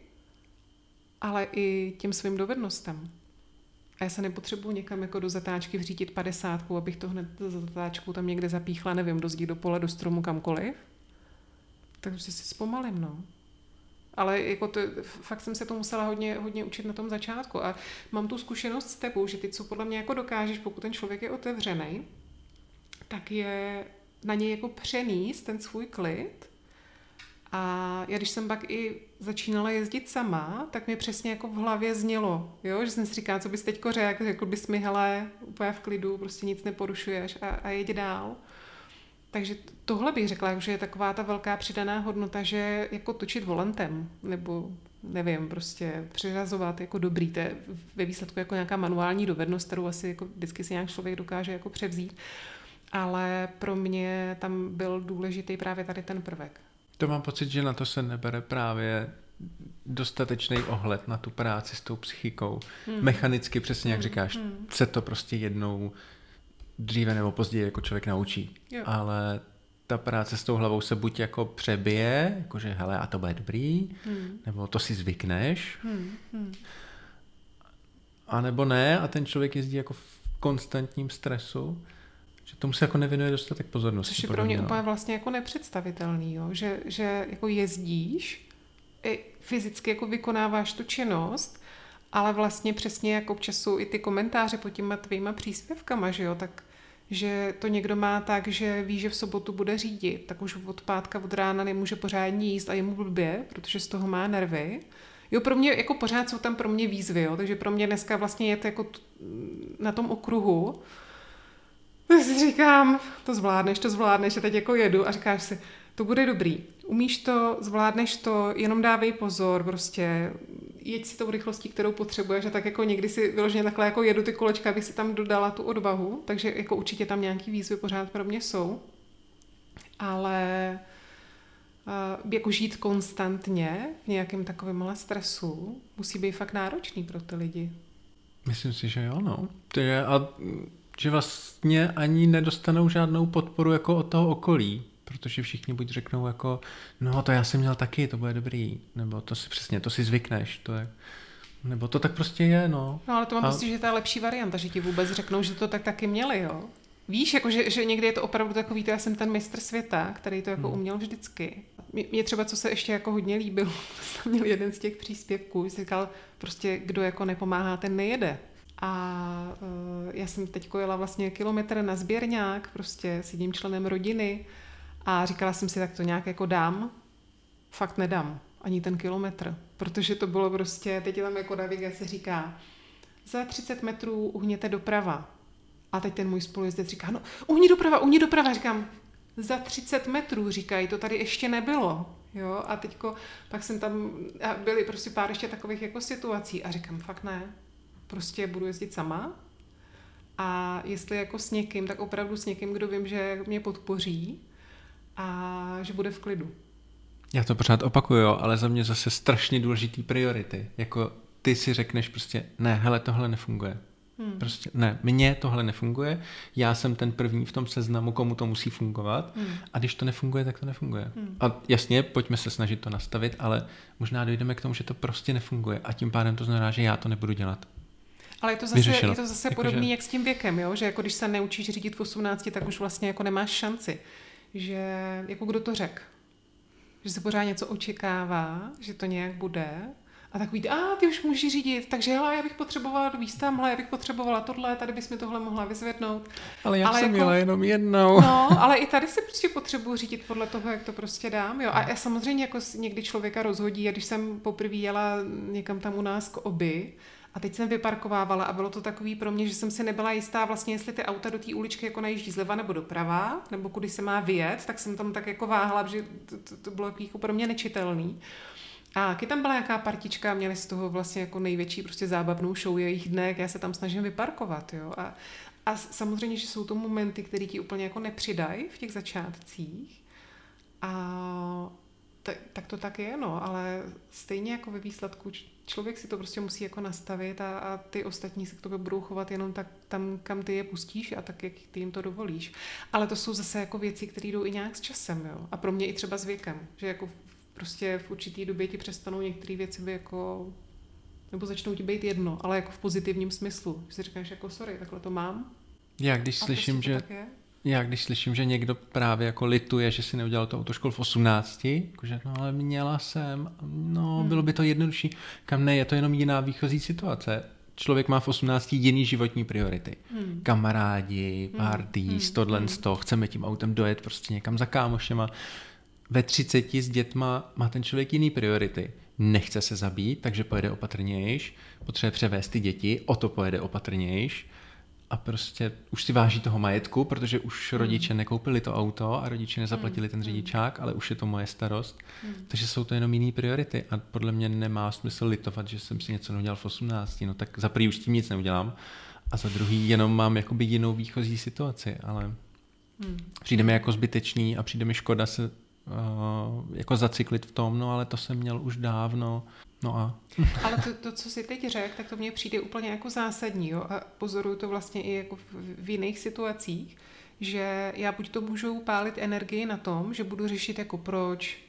ale i těm svým dovednostem. A já se nepotřebuji někam jako do zatáčky vřítit padesátku, abych to hned za zatáčku tam někde zapíchla, nevím, do zdí, do pole, do stromu, kamkoliv. Tak prostě si zpomalím, no. Ale jako to, fakt jsem se to musela hodně, hodně učit na tom začátku. A mám tu zkušenost s tebou, že ty, co podle mě jako dokážeš, pokud ten člověk je otevřený, tak je na něj jako přenést ten svůj klid. A já když jsem pak i začínala jezdit sama, tak mi přesně jako v hlavě znělo, jo? že jsem si říkala, co bys teďko řekl, řekl bys mi, hele, úplně v klidu, prostě nic neporušuješ a, a jeď dál. takže tohle bych řekla, že je taková ta velká přidaná hodnota, že jako točit volantem, nebo nevím, prostě přiřazovat jako dobrý, to je ve výsledku jako nějaká manuální dovednost, kterou asi jako vždycky si nějak člověk dokáže jako převzít. Ale pro mě tam byl důležitý právě tady ten prvek. To mám pocit, že na to se nebere právě dostatečný ohled na tu práci s tou psychikou. Hmm. Mechanicky, přesně jak hmm. říkáš, hmm. se to prostě jednou dříve nebo později jako člověk naučí. Jo. Ale ta práce s tou hlavou se buď jako přebije, jakože hele, a to bude dobrý, hmm. nebo to si zvykneš, hmm. Hmm. a nebo ne, a ten člověk jezdí jako v konstantním stresu, že tomu se jako nevěnuje dostatek pozornosti. Což je pro mě no. úplně vlastně jako nepředstavitelný, jo? Že, že jako jezdíš, i fyzicky jako vykonáváš tu činnost, ale vlastně přesně jako občas jsou i ty komentáře pod těma tvýma příspěvkama, že jo, tak že to někdo má tak, že ví, že v sobotu bude řídit, tak už od pátka od rána nemůže pořádně jíst a je mu blbě, protože z toho má nervy. Jo, pro mě, jako pořád jsou tam pro mě výzvy, jo, takže pro mě dneska vlastně je to jako na tom okruhu, tak *laughs* si říkám, to zvládneš, to zvládneš a teď jako jedu a říkáš si, to bude dobrý. Umíš to, zvládneš to, jenom dávej pozor, prostě jeď si tou rychlostí, kterou potřebuješ a tak jako někdy si vyloženě takhle jako jedu ty kolečka, abych si tam dodala tu odvahu, takže jako určitě tam nějaký výzvy pořád pro mě jsou, ale uh, jako žít konstantně v nějakém takovém stresu musí být fakt náročný pro ty lidi. Myslím si, že jo, no. To je, a že vlastně ani nedostanou žádnou podporu jako od toho okolí, protože všichni buď řeknou jako, no to já jsem měl taky, to bude dobrý, nebo to si přesně, to si zvykneš, to je, nebo to tak prostě je, no. No ale to mám a... pocit, že to je lepší varianta, že ti vůbec řeknou, že to tak taky měli, jo. Víš, jako, že, že někdy je to opravdu takový, to já jsem ten mistr světa, který to jako hmm. uměl vždycky. Mě třeba, co se ještě jako hodně líbilo, *laughs* tam měl jeden z těch příspěvků, jsi říkal, prostě kdo jako nepomáhá, ten nejede. A uh, já jsem teď jela vlastně kilometr na sběrňák, prostě s jedním členem rodiny a říkala jsem si, tak to nějak jako dám. Fakt nedám ani ten kilometr, protože to bylo prostě, teď tam jako navigace říká, za 30 metrů uhněte doprava. A teď ten můj spolujezdec říká, no uhni doprava, uhni doprava. Říkám, za 30 metrů, říkají, to tady ještě nebylo. Jo, a teďko, pak jsem tam, byly prostě pár ještě takových jako situací a říkám, fakt ne, prostě budu jezdit sama a jestli jako s někým, tak opravdu s někým, kdo vím, že mě podpoří a že bude v klidu. Já to pořád opakuju, ale za mě zase strašně důležitý priority. Jako ty si řekneš prostě, ne, hele, tohle nefunguje. Hmm. Prostě ne, mně tohle nefunguje, já jsem ten první v tom seznamu, komu to musí fungovat hmm. a když to nefunguje, tak to nefunguje. Hmm. A jasně, pojďme se snažit to nastavit, ale možná dojdeme k tomu, že to prostě nefunguje a tím pádem to znamená, že já to nebudu dělat. Ale je to zase, je to zase jako podobné že... jak s tím věkem, jo? že jako když se neučíš řídit v 18, tak už vlastně jako nemáš šanci. Že jako kdo to řek? Že se pořád něco očekává, že to nějak bude a takový, a ty už můžeš řídit, takže hele, já bych potřebovala víc tamhle, já bych potřebovala tohle, tady bys mi tohle mohla vyzvednout. Ale já ale jsem jako, měla jenom jednou. No, *laughs* ale i tady si prostě potřebuji řídit podle toho, jak to prostě dám. Jo. A já samozřejmě jako někdy člověka rozhodí, a když jsem poprvé jela někam tam u nás k oby, a teď jsem vyparkovávala a bylo to takový pro mě, že jsem si nebyla jistá vlastně, jestli ty auta do té uličky jako najíždí zleva nebo doprava, nebo kudy se má vyjet, tak jsem tam tak jako váhla, že to, to, to bylo jako pro mě nečitelný. A taky tam byla nějaká partička, měli z toho vlastně jako největší prostě zábavnou show jejich dne, jak já se tam snažím vyparkovat, jo. A, a samozřejmě, že jsou to momenty, které ti úplně jako nepřidají v těch začátcích. A tak, tak to tak je, no, ale stejně jako ve výsledku člověk si to prostě musí jako nastavit a, a ty ostatní se k tobě budou chovat jenom tak tam, kam ty je pustíš a tak, jak ty jim to dovolíš. Ale to jsou zase jako věci, které jdou i nějak s časem, jo. A pro mě i třeba s věkem, že jako prostě v určitý době ti přestanou některé věci by jako nebo začnou ti být jedno, ale jako v pozitivním smyslu. Že si říkáš jako sorry, takhle to mám. Já když slyším, prostě že já když slyším, že někdo právě jako lituje, že si neudělal to autoškol v 18, jakože no ale měla jsem, no hmm. bylo by to jednodušší. Kam ne, je to jenom jiná výchozí situace. Člověk má v 18 jiný životní priority. Hmm. Kamarádi, hmm. party, hmm. tohle, hmm. sto, chceme tím autem dojet prostě někam za kámošema. Ve 30 s dětma má ten člověk jiný priority. Nechce se zabít, takže pojede opatrnějš, potřebuje převést ty děti, o to pojede opatrnějš a prostě už si váží toho majetku, protože už hmm. rodiče nekoupili to auto a rodiče nezaplatili hmm. ten řidičák, ale už je to moje starost. Hmm. Takže jsou to jenom jiné priority a podle mě nemá smysl litovat, že jsem si něco neudělal v 18. No tak za prvý už tím nic neudělám a za druhý jenom mám jakoby jinou výchozí situaci, ale hmm. přijde mi jako zbytečný a přijde mi škoda se jako zacyklit v tom, no ale to jsem měl už dávno No a? *laughs* Ale to, to, co si teď řekl, tak to mně přijde úplně jako zásadní. Jo? A pozoruju to vlastně i jako v, v jiných situacích, že já buď to můžu pálit energii na tom, že budu řešit jako proč,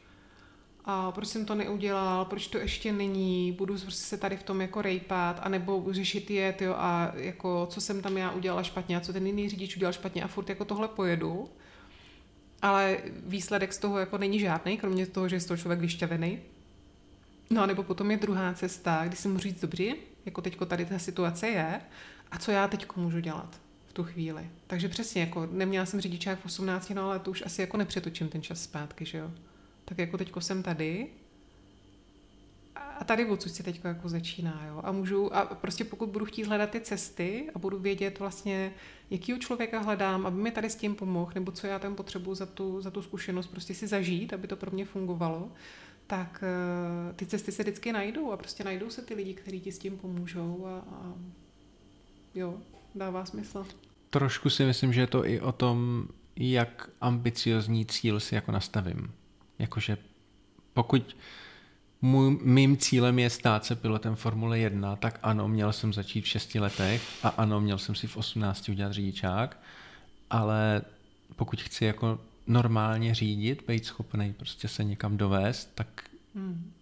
a proč jsem to neudělal, proč to ještě není, budu prostě se tady v tom jako rejpat, anebo řešit je, jo, a jako co jsem tam já udělala špatně a co ten jiný řidič udělal špatně a furt jako tohle pojedu. Ale výsledek z toho jako není žádný, kromě toho, že je z toho člověk vyšťavený. No a nebo potom je druhá cesta, kdy si můžu říct, dobře, jako teďko tady ta situace je, a co já teďko můžu dělat v tu chvíli. Takže přesně, jako neměla jsem řidičák v 18, no ale to už asi jako nepřetočím ten čas zpátky, že jo. Tak jako teďko jsem tady a tady odsud se teďko jako začíná, jo. A můžu, a prostě pokud budu chtít hledat ty cesty a budu vědět vlastně, jakýho člověka hledám, aby mi tady s tím pomohl, nebo co já tam potřebuji za tu, za tu zkušenost prostě si zažít, aby to pro mě fungovalo, tak uh, ty cesty se vždycky najdou a prostě najdou se ty lidi, kteří ti s tím pomůžou a, a jo, dává smysl. Trošku si myslím, že je to i o tom, jak ambiciozní cíl si jako nastavím. Jakože pokud můj, mým cílem je stát se pilotem Formule 1, tak ano, měl jsem začít v 6 letech a ano, měl jsem si v 18 udělat řidičák, ale pokud chci jako normálně řídit, být schopný prostě se někam dovést, tak hmm.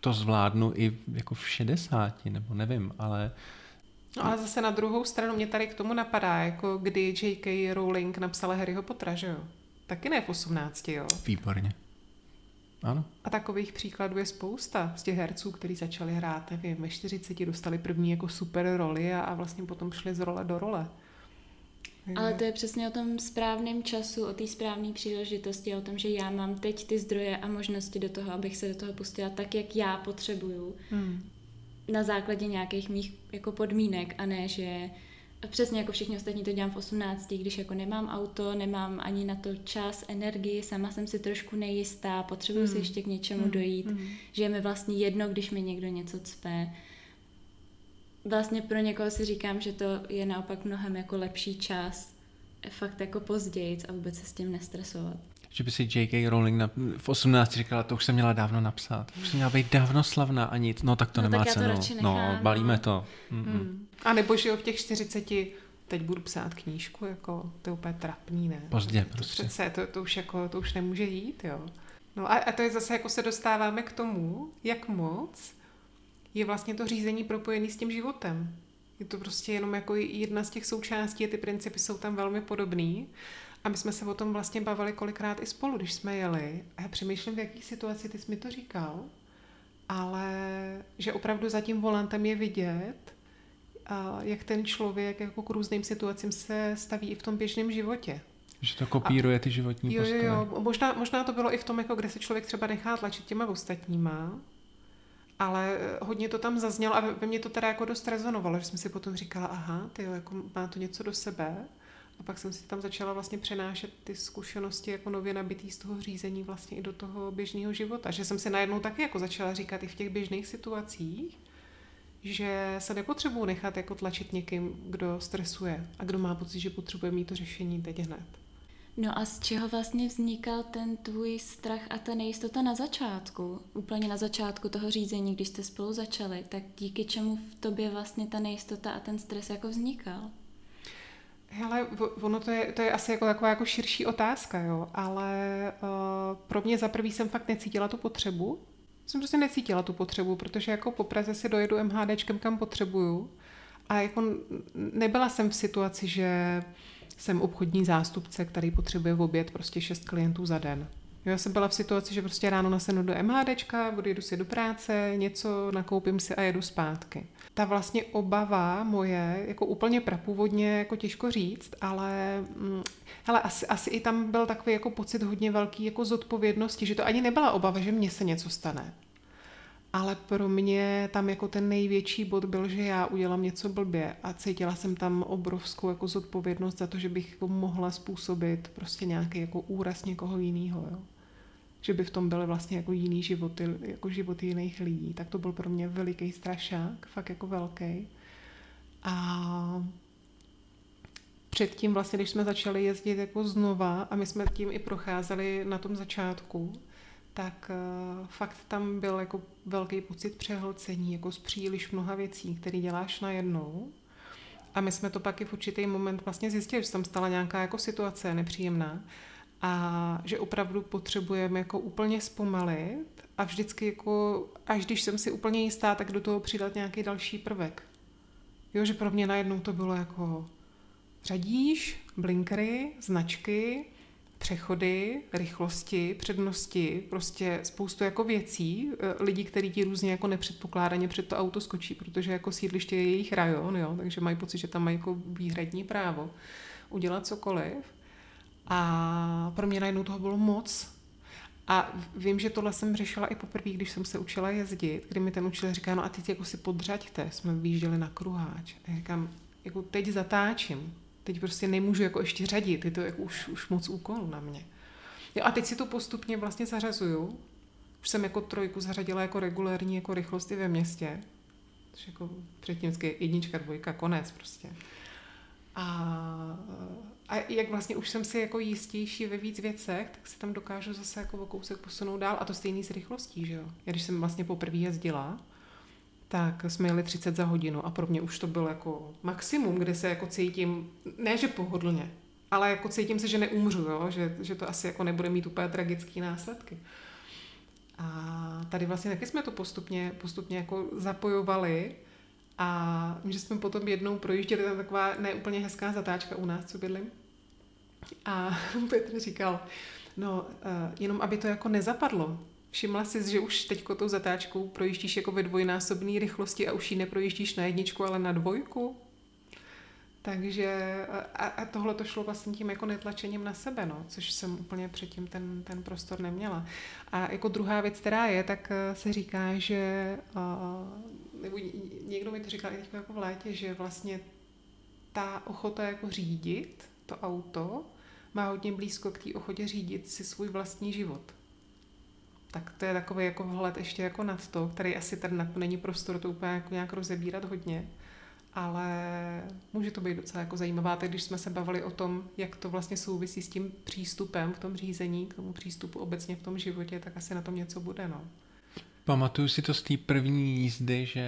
to zvládnu i jako v 60, nebo nevím, ale No ale zase na druhou stranu mě tady k tomu napadá, jako kdy J.K. Rowling napsala Harryho Pottera, že jo? Taky ne v 18, jo? Výborně. Ano. A takových příkladů je spousta z těch herců, kteří začali hrát, nevím, ve 40 dostali první jako super roli a, a vlastně potom šli z role do role. Ale to je přesně o tom správném času, o té správné příležitosti, o tom, že já mám teď ty zdroje a možnosti do toho, abych se do toho pustila tak, jak já potřebuju. Hmm. Na základě nějakých mých jako podmínek a ne, že přesně jako všichni ostatní to dělám v 18, když jako nemám auto, nemám ani na to čas, energii, sama jsem si trošku nejistá, potřebuji hmm. si ještě k něčemu hmm. dojít, hmm. že je mi vlastně jedno, když mi někdo něco cpe vlastně pro někoho si říkám, že to je naopak mnohem jako lepší čas, fakt jako později a vůbec se s tím nestresovat. Že by si J.K. Rowling na, v 18 říkala, to už jsem měla dávno napsat. Už jsem měla být dávno slavná a nic. No tak to no, nemá tak cenu. To no, balíme no. to. Hmm. A nebo že jo, v těch 40 teď budu psát knížku, jako to je úplně trapný, ne? Pozdě to, prostě. To přece, to, to, už jako, to už nemůže jít, jo. No a, a to je zase, jako se dostáváme k tomu, jak moc je vlastně to řízení propojené s tím životem. Je to prostě jenom jako jedna z těch součástí a ty principy jsou tam velmi podobný. A my jsme se o tom vlastně bavili kolikrát i spolu, když jsme jeli. A já přemýšlím, v jaký situaci ty jsi mi to říkal, ale že opravdu za tím volantem je vidět, a jak ten člověk jako k různým situacím se staví i v tom běžném životě. Že to kopíruje a, ty životní jo, postoje. Jo, jo. Možná, možná to bylo i v tom, jako kde se člověk třeba nechá tlačit těma ostatníma, ale eh, hodně to tam zaznělo a ve mně to teda jako dost rezonovalo, že jsem si potom říkala, aha, ty jako má to něco do sebe. A pak jsem si tam začala vlastně přenášet ty zkušenosti jako nově nabitý z toho řízení vlastně i do toho běžného života. Že jsem si najednou taky jako začala říkat i v těch běžných situacích, že se nepotřebuji nechat jako tlačit někým, kdo stresuje a kdo má pocit, že potřebuje mít to řešení teď hned. No a z čeho vlastně vznikal ten tvůj strach a ta nejistota na začátku? Úplně na začátku toho řízení, když jste spolu začali, tak díky čemu v tobě vlastně ta nejistota a ten stres jako vznikal? Hele, ono to je, to je asi jako taková jako širší otázka, jo, ale uh, pro mě za prvý jsem fakt necítila tu potřebu. Jsem prostě necítila tu potřebu, protože jako po Praze si dojedu MHDčkem, kam potřebuju. A jako nebyla jsem v situaci, že jsem obchodní zástupce, který potřebuje v oběd prostě šest klientů za den. Jo, já jsem byla v situaci, že prostě ráno nasednu do MHDčka, odjedu si do práce, něco nakoupím si a jedu zpátky. Ta vlastně obava moje, jako úplně prapůvodně, jako těžko říct, ale hm, hele, asi, asi i tam byl takový jako pocit hodně velký jako zodpovědnosti, že to ani nebyla obava, že mně se něco stane. ale pro mě tam jako ten největší bod byl, že já udělám něco blbě a cítila jsem tam obrovskou jako zodpovědnost za to, že bych jako mohla způsobit prostě nějaký jako úraz někoho jiného, jo. Že by v tom byly vlastně jako jiný životy, jako životy jiných lidí. Tak to byl pro mě veliký strašák, fakt jako velký. A předtím vlastně, když jsme začali jezdit jako znova a my jsme tím i procházeli na tom začátku, tak uh, fakt tam byl jako velký pocit přehlcení, jako z příliš mnoha věcí, které děláš najednou. A my jsme to pak i v určitý moment vlastně zjistili, že tam stala nějaká jako situace nepříjemná a že opravdu potřebujeme jako úplně zpomalit a vždycky jako, až když jsem si úplně jistá, tak do toho přidat nějaký další prvek. Jo, že pro mě najednou to bylo jako řadíš, blinkery, značky, přechody, rychlosti, přednosti, prostě spoustu jako věcí, eh, lidi, kteří ti různě jako nepředpokládaně před to auto skočí, protože jako sídliště je jejich rajon, jo, takže mají pocit, že tam mají jako výhradní právo udělat cokoliv. A pro mě najednou toho bylo moc. A vím, že tohle jsem řešila i poprvé, když jsem se učila jezdit, kdy mi ten učitel říká, no a teď jako si podřaďte, jsme vyjížděli na kruháč. A já říkám, jako teď zatáčím, teď prostě nemůžu jako ještě řadit, je to jako už, už moc úkolů na mě. Jo, a teď si to postupně vlastně zařazuju. Už jsem jako trojku zařadila jako regulární jako rychlosti ve městě. Což jako předtím jednička, dvojka, konec prostě. A, a jak vlastně už jsem si jako jistější ve víc věcech, tak si tam dokážu zase jako o kousek posunout dál a to stejný s rychlostí, že jo. Já když jsem vlastně poprvé jezdila, tak jsme jeli 30 za hodinu a pro mě už to bylo jako maximum, kde se jako cítím, ne že pohodlně, ale jako cítím se, že neumřu, jo? Že, že to asi jako nebude mít úplně tragické následky. A tady vlastně taky jsme to postupně, postupně jako zapojovali a že jsme potom jednou projížděli, tam taková neúplně hezká zatáčka u nás, co bydlím. A *laughs* Petr říkal, no uh, jenom aby to jako nezapadlo, Všimla jsi, že už teď tou zatáčkou projíždíš jako ve dvojnásobné rychlosti a už ji neprojíždíš na jedničku, ale na dvojku? Takže a, a tohle to šlo vlastně tím jako netlačením na sebe, no, což jsem úplně předtím ten, ten prostor neměla. A jako druhá věc, která je, tak eh, se říká, že uh, nebo někdo mi to říkal i jako v létě, že vlastně ta ochota jako řídit to auto má hodně blízko k té ochotě řídit si svůj vlastní život tak to je takový jako vhled ještě jako nad to, který asi tady na to není prostor to úplně jako nějak rozebírat hodně, ale může to být docela jako zajímavá, tak když jsme se bavili o tom, jak to vlastně souvisí s tím přístupem v tom řízení, k tomu přístupu obecně v tom životě, tak asi na tom něco bude, no. Pamatuju si to z té první jízdy, že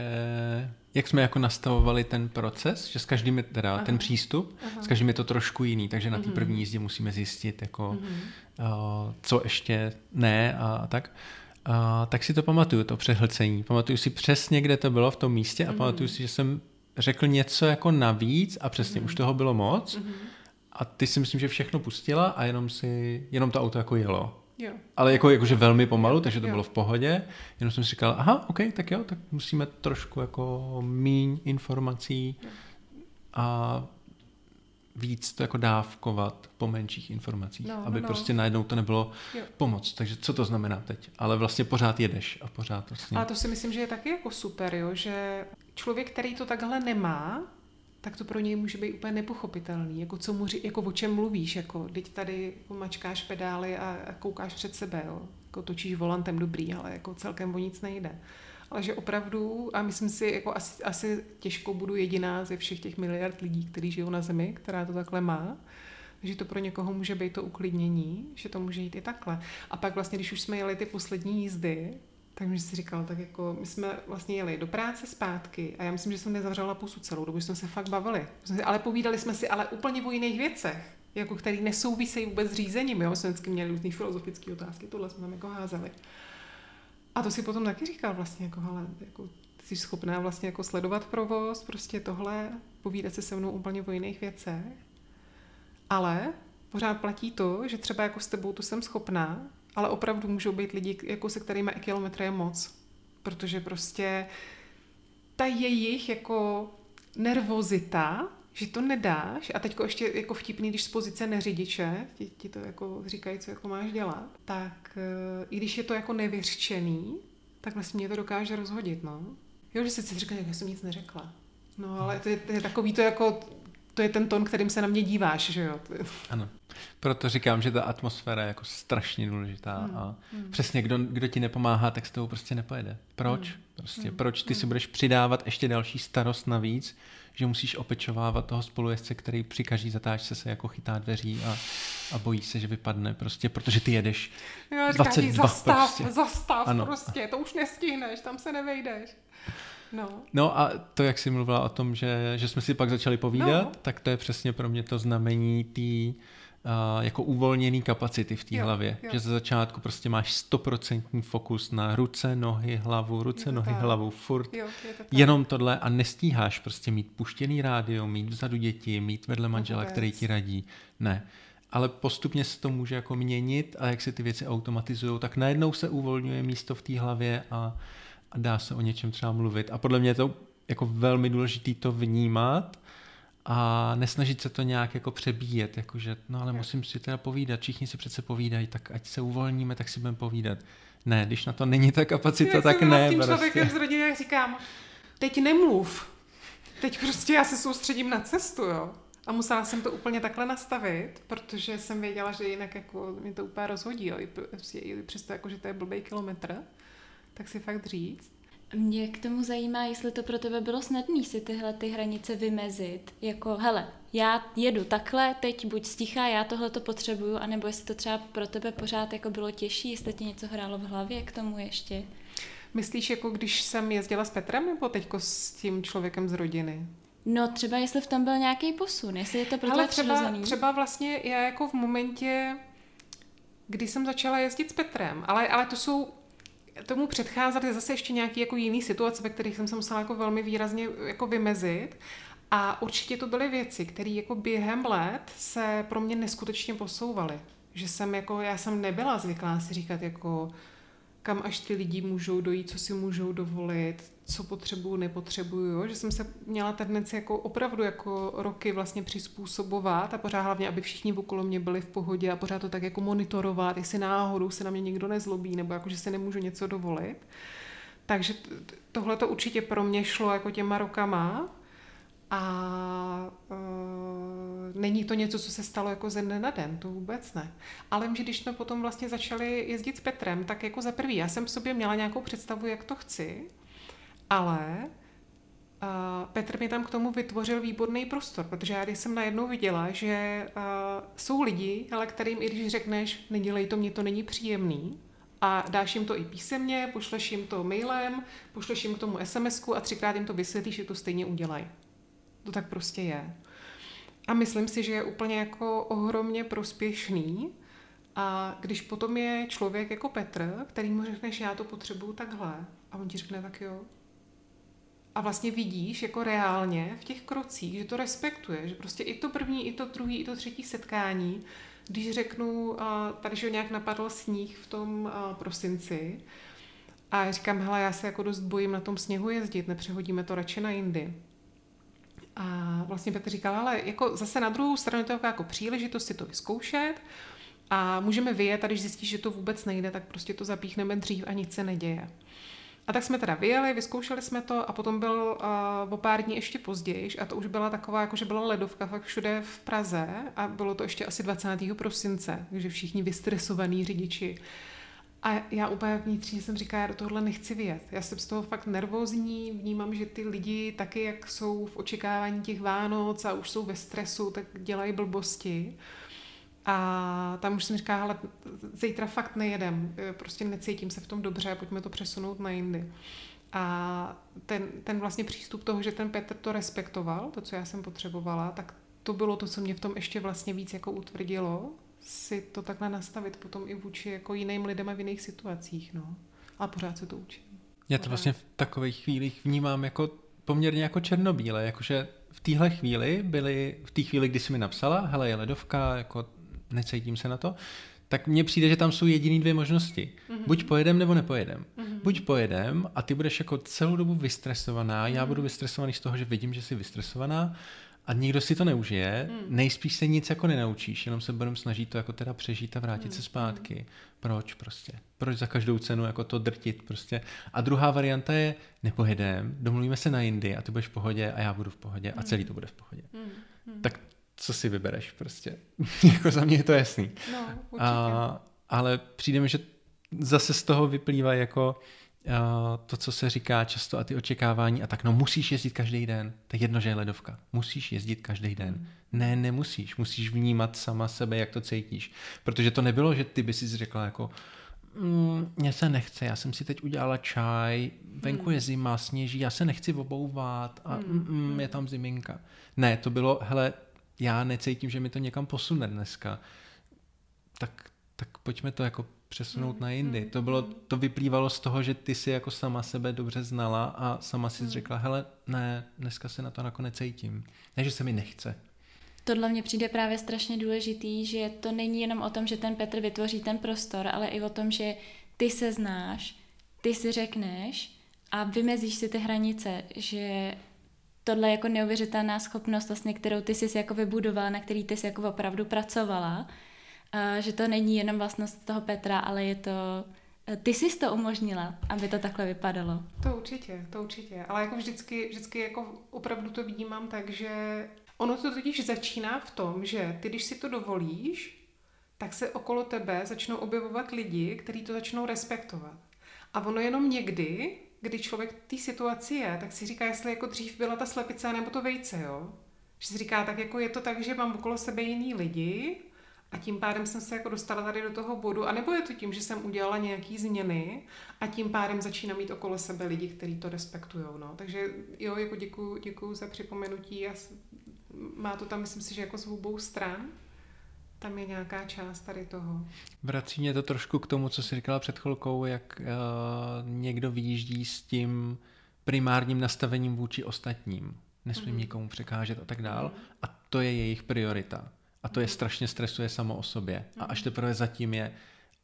jak jsme jako nastavovali ten proces, že s každým je teda aha, ten přístup, aha. s každým je to trošku jiný, takže na té mhm. první jízdě musíme zjistit, jako, uh, co ještě ne a tak. Uh, tak si to pamatuju, to přehlcení. Pamatuju si přesně, kde to bylo v tom místě a pamatuju si, že jsem řekl něco jako navíc a přesně už toho bylo moc. A ty si myslím, že všechno pustila a jenom si, jenom to auto jako jelo. Jo. Ale jako, jakože velmi pomalu, takže to jo. bylo v pohodě. Jenom jsem si říkal, aha, ok, tak jo, tak musíme trošku jako míň informací jo. a víc to jako dávkovat po menších informacích, no, aby no, no. prostě najednou to nebylo jo. pomoc. Takže co to znamená teď? Ale vlastně pořád jedeš a pořád vlastně... Ale to si myslím, že je taky jako super, jo, že člověk, který to takhle nemá, tak to pro něj může být úplně nepochopitelný. Jako, co mu, jako o čem mluvíš, jako, teď tady mačkáš pedály a, a koukáš před sebe, jo. Jako točíš volantem dobrý, ale jako celkem o nic nejde. Ale že opravdu, a myslím si, jako asi, asi těžko budu jediná ze všech těch miliard lidí, kteří žijou na Zemi, která to takhle má, že to pro někoho může být to uklidnění, že to může jít i takhle. A pak vlastně, když už jsme jeli ty poslední jízdy, tak mi si říkal, tak jako my jsme vlastně jeli do práce zpátky a já myslím, že jsem nezavřela pusu celou dobu, jsme se fakt bavili. Ale povídali jsme si ale úplně o jiných věcech, jako který nesouvisejí vůbec s řízením, jo, jsme vždycky měli různý filozofické otázky, tohle jsme tam jako házeli. A to si potom taky říkal vlastně, jako, hele, jako, jsi schopná vlastně jako sledovat provoz, prostě tohle, povídat se se mnou úplně o jiných věcech. Ale pořád platí to, že třeba jako s tebou to jsem schopná, ale opravdu můžou být lidi, jako se kterými kilometry je moc. Protože prostě ta jejich jako nervozita, že to nedáš a teďko ještě jako vtipný, když z pozice neřidiče ti, ti to jako říkají, co jako máš dělat, tak uh, i když je to jako nevyřčený, tak vlastně mě to dokáže rozhodit, no. Jo, že si si říká, že jsem nic neřekla. No, ale to je, to je takový to jako, to je ten ton, kterým se na mě díváš, že jo. *laughs* Ano. Proto říkám, že ta atmosféra je jako strašně důležitá hmm. a hmm. přesně kdo, kdo ti nepomáhá, tak s tou prostě nepojede. Proč? Hmm. Prostě hmm. proč ty hmm. si budeš přidávat ještě další starost navíc, že musíš opečovávat toho spolujezdce, který při každý zatáčce se jako chytá dveří a, a bojí se, že vypadne, prostě protože ty jedeš jo, 22 zastav, prostě. zastav ano. prostě, to už nestihneš, tam se nevejdeš. No. no a to, jak jsi mluvila o tom, že, že jsme si pak začali povídat, no. tak to je přesně pro mě to znamení té uh, jako uvolněný kapacity v té hlavě. Jo. Že ze začátku prostě máš stoprocentní fokus na ruce, nohy, hlavu, ruce, nohy, tak. hlavu, furt jo, to jenom tohle a nestíháš prostě mít puštěný rádio, mít vzadu děti, mít vedle manžela, Vůbec. který ti radí. Ne. Ale postupně se to může jako měnit a jak se ty věci automatizují, tak najednou se uvolňuje místo v té hlavě a, a dá se o něčem třeba mluvit. A podle mě je to jako velmi důležité to vnímat, a nesnažit se to nějak jako přebíjet, jakože no ale musím si teda povídat, všichni si přece povídají, tak ať se uvolníme, tak si budeme povídat. Ne, když na to není ta kapacita, Jak tak ne. S tím prostě. člověkem z rodiny říkám, teď nemluv, teď prostě já se soustředím na cestu, jo. A musela jsem to úplně takhle nastavit, protože jsem věděla, že jinak jako mě to úplně rozhodí, jo. I, i přesto, jako, že to je blbý kilometr, tak si fakt říct. Mě k tomu zajímá, jestli to pro tebe bylo snadné si tyhle ty hranice vymezit. Jako, hele, já jedu takhle, teď buď sticha, já tohle to potřebuju, anebo jestli to třeba pro tebe pořád jako bylo těžší, jestli ti něco hrálo v hlavě k tomu ještě. Myslíš, jako když jsem jezdila s Petrem, nebo teďko s tím člověkem z rodiny? No třeba jestli v tom byl nějaký posun, jestli je to pro tebe třeba, třeba vlastně já jako v momentě, kdy jsem začala jezdit s Petrem, ale, ale to jsou tomu předcházely zase ještě nějaký jako jiný situace, ve kterých jsem se musela jako velmi výrazně jako vymezit. A určitě to byly věci, které jako během let se pro mě neskutečně posouvaly. Že jsem jako, já jsem nebyla zvyklá si říkat jako, kam až ty lidi můžou dojít, co si můžou dovolit, co potřebuju, nepotřebuju, že jsem se měla tendenci jako opravdu jako roky vlastně přizpůsobovat a pořád hlavně, aby všichni okolo mě byli v pohodě a pořád to tak jako monitorovat, jestli náhodou se na mě někdo nezlobí nebo jako, že si nemůžu něco dovolit. Takže tohle to určitě pro mě šlo jako těma rokama a uh, není to něco, co se stalo jako ze dne na den, to vůbec ne. Ale že když jsme potom vlastně začali jezdit s Petrem, tak jako za prvý, já jsem v sobě měla nějakou představu, jak to chci, ale uh, Petr mi tam k tomu vytvořil výborný prostor, protože já když jsem najednou viděla, že uh, jsou lidi, ale kterým i když řekneš, nedělej to, mě to není příjemný, a dáš jim to i písemně, pošleš jim to mailem, pošleš jim k tomu SMS a třikrát jim to vysvětlíš, že to stejně udělají. To tak prostě je. A myslím si, že je úplně jako ohromně prospěšný. A když potom je člověk jako Petr, který mu řekneš, já to potřebuju takhle, a on ti řekne, tak jo. A vlastně vidíš jako reálně v těch krocích, že to respektuje, že prostě i to první, i to druhý, i to třetí setkání, když řeknu, tady že nějak napadl sníh v tom prosinci, a říkám, hele, já se jako dost bojím na tom sněhu jezdit, nepřehodíme to radši na jindy. A vlastně Petr říkal, ale jako zase na druhou stranu to jako příležitost si to vyzkoušet a můžeme vyjet a když zjistíš, že to vůbec nejde, tak prostě to zapíchneme dřív a nic se neděje. A tak jsme teda vyjeli, vyzkoušeli jsme to a potom byl uh, o pár dní ještě později a to už byla taková, jakože byla ledovka fakt všude v Praze a bylo to ještě asi 20. prosince, takže všichni vystresovaní řidiči a já úplně vnitřně jsem říká, já do tohohle nechci vyjet. Já jsem z toho fakt nervózní, vnímám, že ty lidi taky, jak jsou v očekávání těch Vánoc a už jsou ve stresu, tak dělají blbosti. A tam už jsem říká, ale zítra fakt nejedem, prostě necítím se v tom dobře, pojďme to přesunout na jindy. A ten, ten vlastně přístup toho, že ten Petr to respektoval, to, co já jsem potřebovala, tak to bylo to, co mě v tom ještě vlastně víc jako utvrdilo, si to takhle nastavit potom i vůči jako jiným lidem a v jiných situacích, no. A pořád se to učím. Já to vlastně v takových chvílích vnímám jako poměrně jako černobíle, jakože v téhle chvíli byly, v té chvíli, kdy jsi mi napsala, hele, je ledovka, jako necítím se na to, tak mně přijde, že tam jsou jediný dvě možnosti. Mm-hmm. Buď pojedem, nebo nepojedem. Mm-hmm. Buď pojedem a ty budeš jako celou dobu vystresovaná, mm-hmm. já budu vystresovaný z toho, že vidím, že jsi vystresovaná a nikdo si to neužije, hmm. nejspíš se nic jako nenaučíš, jenom se budeme snažit to jako teda přežít a vrátit hmm. se zpátky. Hmm. Proč prostě? Proč za každou cenu jako to drtit prostě? A druhá varianta je, nepojedem, domluvíme se na jindy a ty budeš v pohodě a já budu v pohodě a celý to bude v pohodě. Hmm. Tak co si vybereš prostě? *laughs* jako za mě je to jasný. No, určitě. A, ale přijde mi, že zase z toho vyplývá jako to, co se říká často a ty očekávání a tak, no musíš jezdit každý den. To je jedno, že je ledovka. Musíš jezdit každý den. Hmm. Ne, nemusíš. Musíš vnímat sama sebe, jak to cítíš. Protože to nebylo, že ty by si řekla jako mm, mně se nechce, já jsem si teď udělala čaj, venku hmm. je zima, sněží, já se nechci obouvat a mm, mm, je tam ziminka. Ne, to bylo, hele, já necítím, že mi to někam posune dneska. Tak, tak pojďme to jako přesunout mm, na jindy. Mm, to bylo, mm. to vyplývalo z toho, že ty si jako sama sebe dobře znala a sama si mm. řekla, hele, ne, dneska se na to nakonec cítím. Ne, že se mi nechce. Tohle mně přijde právě strašně důležitý, že to není jenom o tom, že ten Petr vytvoří ten prostor, ale i o tom, že ty se znáš, ty si řekneš a vymezíš si ty hranice, že tohle jako neuvěřitelná schopnost, vlastně, kterou ty jsi jako vybudovala, na který ty jsi jako opravdu pracovala a že to není jenom vlastnost toho Petra, ale je to eh, ty jsi to umožnila, aby to takhle vypadalo. To určitě, to určitě. Ale jako vždycky, vždycky jako opravdu to vnímám tak, že ono to totiž začíná v tom, že ty, když si to dovolíš, tak se okolo tebe začnou objevovat lidi, kteří to začnou respektovat. A ono jenom někdy, kdy člověk v té situaci je, tak si říká, jestli jako dřív byla ta slepice nebo to vejce, jo? Že si říká, tak jako je to tak, že mám okolo sebe jiný lidi a tím pádem jsem se jako dostala tady do toho bodu, anebo je to tím, že jsem udělala nějaký změny a tím pádem začínám mít okolo sebe lidi, kteří to respektují. No. Takže jo, jako děkuju, děkuju za připomenutí a má to tam, myslím si, že jako z obou stran. Tam je nějaká část tady toho. Vrací mě to trošku k tomu, co jsi říkala před chvilkou, jak uh, někdo vyjíždí s tím primárním nastavením vůči ostatním. Nesmím mm-hmm. nikomu překážet a tak dál. Mm-hmm. A to je jejich priorita. A to je strašně stresuje samo o sobě. A až teprve zatím je,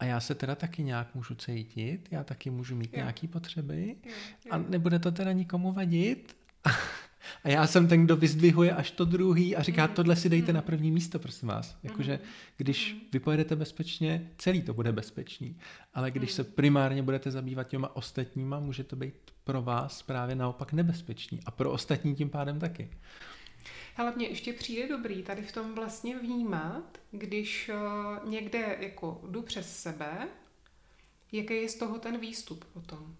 a já se teda taky nějak můžu cítit, já taky můžu mít jo. nějaké potřeby jo, jo. a nebude to teda nikomu vadit. *laughs* A já jsem ten, kdo vyzdvihuje až to druhý a říká, mm. tohle si dejte mm. na první místo, prosím vás. Jakože mm. když mm. vy pojedete bezpečně, celý to bude bezpečný. Ale když mm. se primárně budete zabývat těma ostatníma, může to být pro vás právě naopak nebezpečný. A pro ostatní tím pádem taky. Ale mně ještě přijde dobrý tady v tom vlastně vnímat, když uh, někde jako jdu přes sebe, jaký je z toho ten výstup potom.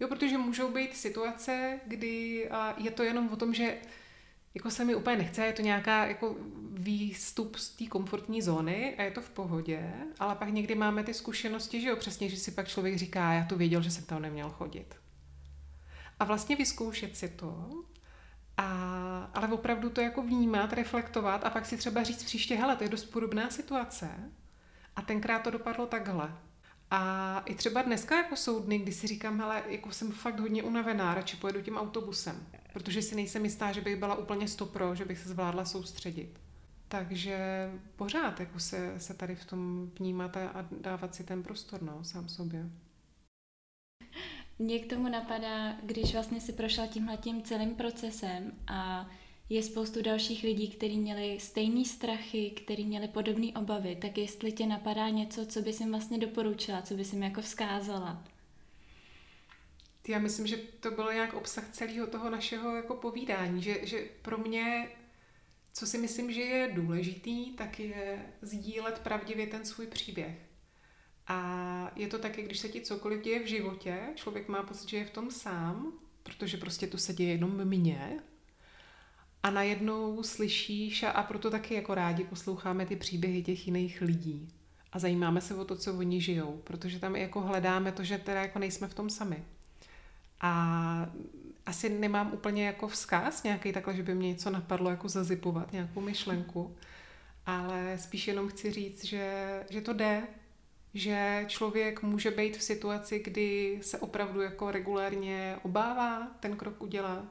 Jo, protože můžou být situace, kdy je to jenom o tom, že jako se mi úplně nechce, je to nějaká jako výstup z té komfortní zóny a je to v pohodě, ale pak někdy máme ty zkušenosti, že jo, přesně, že si pak člověk říká, já to věděl, že jsem tam neměl chodit. A vlastně vyzkoušet si to a, ale opravdu to jako vnímat, reflektovat a pak si třeba říct příště, hele, to je dost podobná situace a tenkrát to dopadlo takhle. A i třeba dneska jako jsou dny, kdy si říkám, hele, jako jsem fakt hodně unavená, radši pojedu tím autobusem, protože si nejsem jistá, že bych byla úplně stopro, že bych se zvládla soustředit. Takže pořád jako se, se tady v tom vnímat a dávat si ten prostor, no, sám sobě. Mě k tomu napadá, když vlastně si prošla tímhletím celým procesem a je spoustu dalších lidí, kteří měli stejné strachy, kteří měli podobné obavy, tak jestli tě napadá něco, co bys jim vlastně doporučila, co bys jim jako vzkázala? Já myslím, že to byl nějak obsah celého toho našeho jako povídání, že, že pro mě, co si myslím, že je důležitý, tak je sdílet pravdivě ten svůj příběh. A je to taky, když se ti cokoliv děje v životě, člověk má pocit, že je v tom sám, protože prostě to se děje jenom mně. A najednou slyšíš, a, a proto taky jako rádi posloucháme ty příběhy těch jiných lidí. A zajímáme se o to, co oni žijou, protože tam jako hledáme to, že teda jako nejsme v tom sami. A asi nemám úplně jako vzkaz nějaký takhle, že by mě něco napadlo jako zazipovat, nějakou myšlenku, ale spíš jenom chci říct, že, že to jde, že člověk může být v situaci, kdy se opravdu jako regulárně obává ten krok udělat.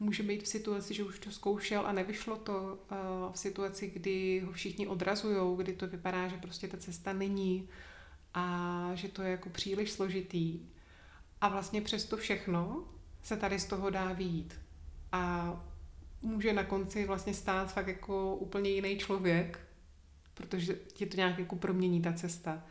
Může být v situaci, že už to zkoušel a nevyšlo to. V situaci, kdy ho všichni odrazují, kdy to vypadá, že prostě ta cesta není a že to je jako příliš složitý. A vlastně přes to všechno se tady z toho dá výjít. A může na konci vlastně stát fakt jako úplně jiný člověk, protože ti to nějak jako promění ta cesta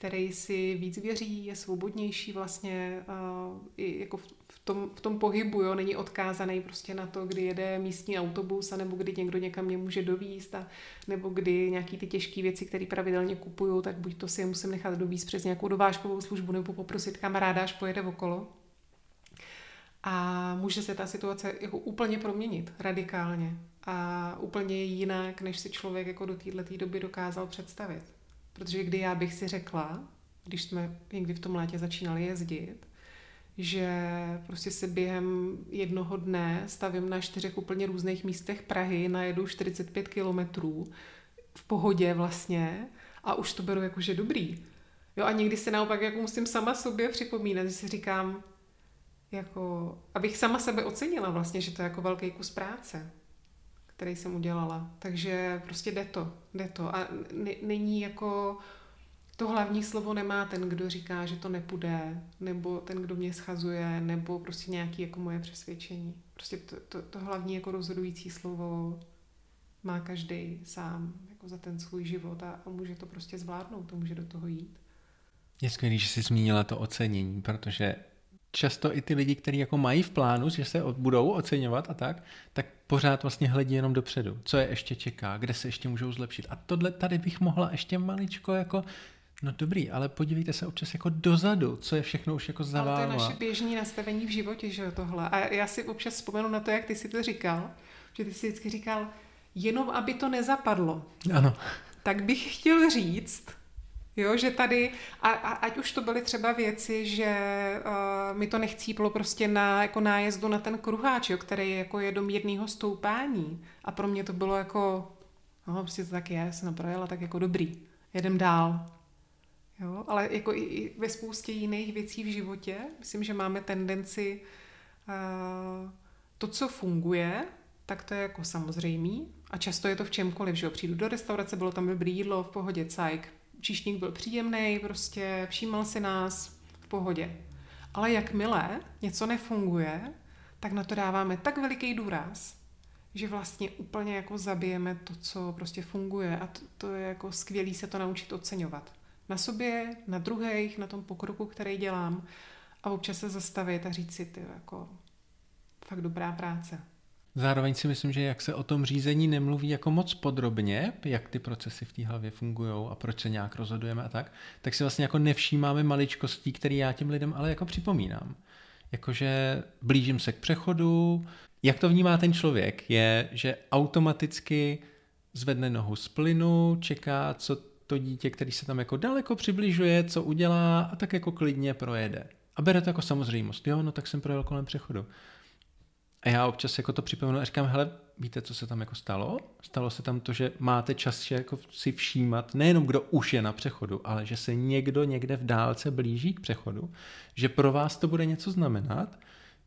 který si víc věří, je svobodnější vlastně uh, i jako v, v, tom, v tom pohybu, jo, není odkázaný prostě na to, kdy jede místní autobus, nebo kdy někdo někam mě může dovíst, a, nebo kdy nějaký ty těžké věci, které pravidelně kupuju, tak buď to si je musím nechat dovíst přes nějakou dovážkovou službu, nebo poprosit kamaráda, až pojede okolo. A může se ta situace jako úplně proměnit radikálně a úplně jinak, než si člověk jako do této doby dokázal představit. Protože kdy já bych si řekla, když jsme někdy v tom létě začínali jezdit, že prostě se během jednoho dne stavím na čtyřech úplně různých místech Prahy, najedu 45 kilometrů v pohodě vlastně a už to beru jako, že dobrý. Jo a někdy se naopak jako musím sama sobě připomínat, že si říkám, jako, abych sama sebe ocenila vlastně, že to je jako velký kus práce který jsem udělala. Takže prostě jde to, jde to. A není jako, to hlavní slovo nemá ten, kdo říká, že to nepůjde, nebo ten, kdo mě schazuje, nebo prostě nějaký jako moje přesvědčení. Prostě to, to, to hlavní jako rozhodující slovo má každý sám jako za ten svůj život a, a může to prostě zvládnout, to může do toho jít. Je skvělé, že jsi zmínila to ocenění, protože často i ty lidi, kteří jako mají v plánu, že se budou oceňovat a tak, tak pořád vlastně hledí jenom dopředu. Co je ještě čeká, kde se ještě můžou zlepšit. A tohle tady bych mohla ještě maličko jako No dobrý, ale podívejte se občas jako dozadu, co je všechno už jako za Ale to je naše běžné nastavení v životě, že jo, tohle. A já si občas vzpomenu na to, jak ty si to říkal, že ty si vždycky říkal, jenom aby to nezapadlo. Ano. Tak bych chtěl říct, Jo, že tady, a, a, ať už to byly třeba věci, že uh, mi to nechcíplo prostě na jako nájezdu na ten kruháč, jo, který jako je do mírného stoupání. A pro mě to bylo jako, no, prostě to tak je, jsem naprojela, tak jako dobrý, jedem dál. Jo, ale jako i, ve spoustě jiných věcí v životě, myslím, že máme tendenci uh, to, co funguje, tak to je jako samozřejmý. A často je to v čemkoliv, že jo, přijdu do restaurace, bylo tam dobrý jídlo, v pohodě, cajk, číšník byl příjemný, prostě všímal si nás v pohodě. Ale jakmile něco nefunguje, tak na to dáváme tak veliký důraz, že vlastně úplně jako zabijeme to, co prostě funguje a to, to je jako skvělý se to naučit oceňovat. Na sobě, na druhých, na tom pokroku, který dělám a občas se zastavit a říct si, ty jako fakt dobrá práce. Zároveň si myslím, že jak se o tom řízení nemluví jako moc podrobně, jak ty procesy v té hlavě fungují a proč se nějak rozhodujeme a tak, tak si vlastně jako nevšímáme maličkostí, který já těm lidem ale jako připomínám. Jakože blížím se k přechodu. Jak to vnímá ten člověk? Je, že automaticky zvedne nohu z plynu, čeká, co to dítě, který se tam jako daleko přibližuje, co udělá a tak jako klidně projede. A bere to jako samozřejmost. Jo, no tak jsem projel kolem přechodu. A já občas jako to připomenu a říkám, hele, víte, co se tam jako stalo? Stalo se tam to, že máte čas jako si všímat, nejenom kdo už je na přechodu, ale že se někdo někde v dálce blíží k přechodu, že pro vás to bude něco znamenat,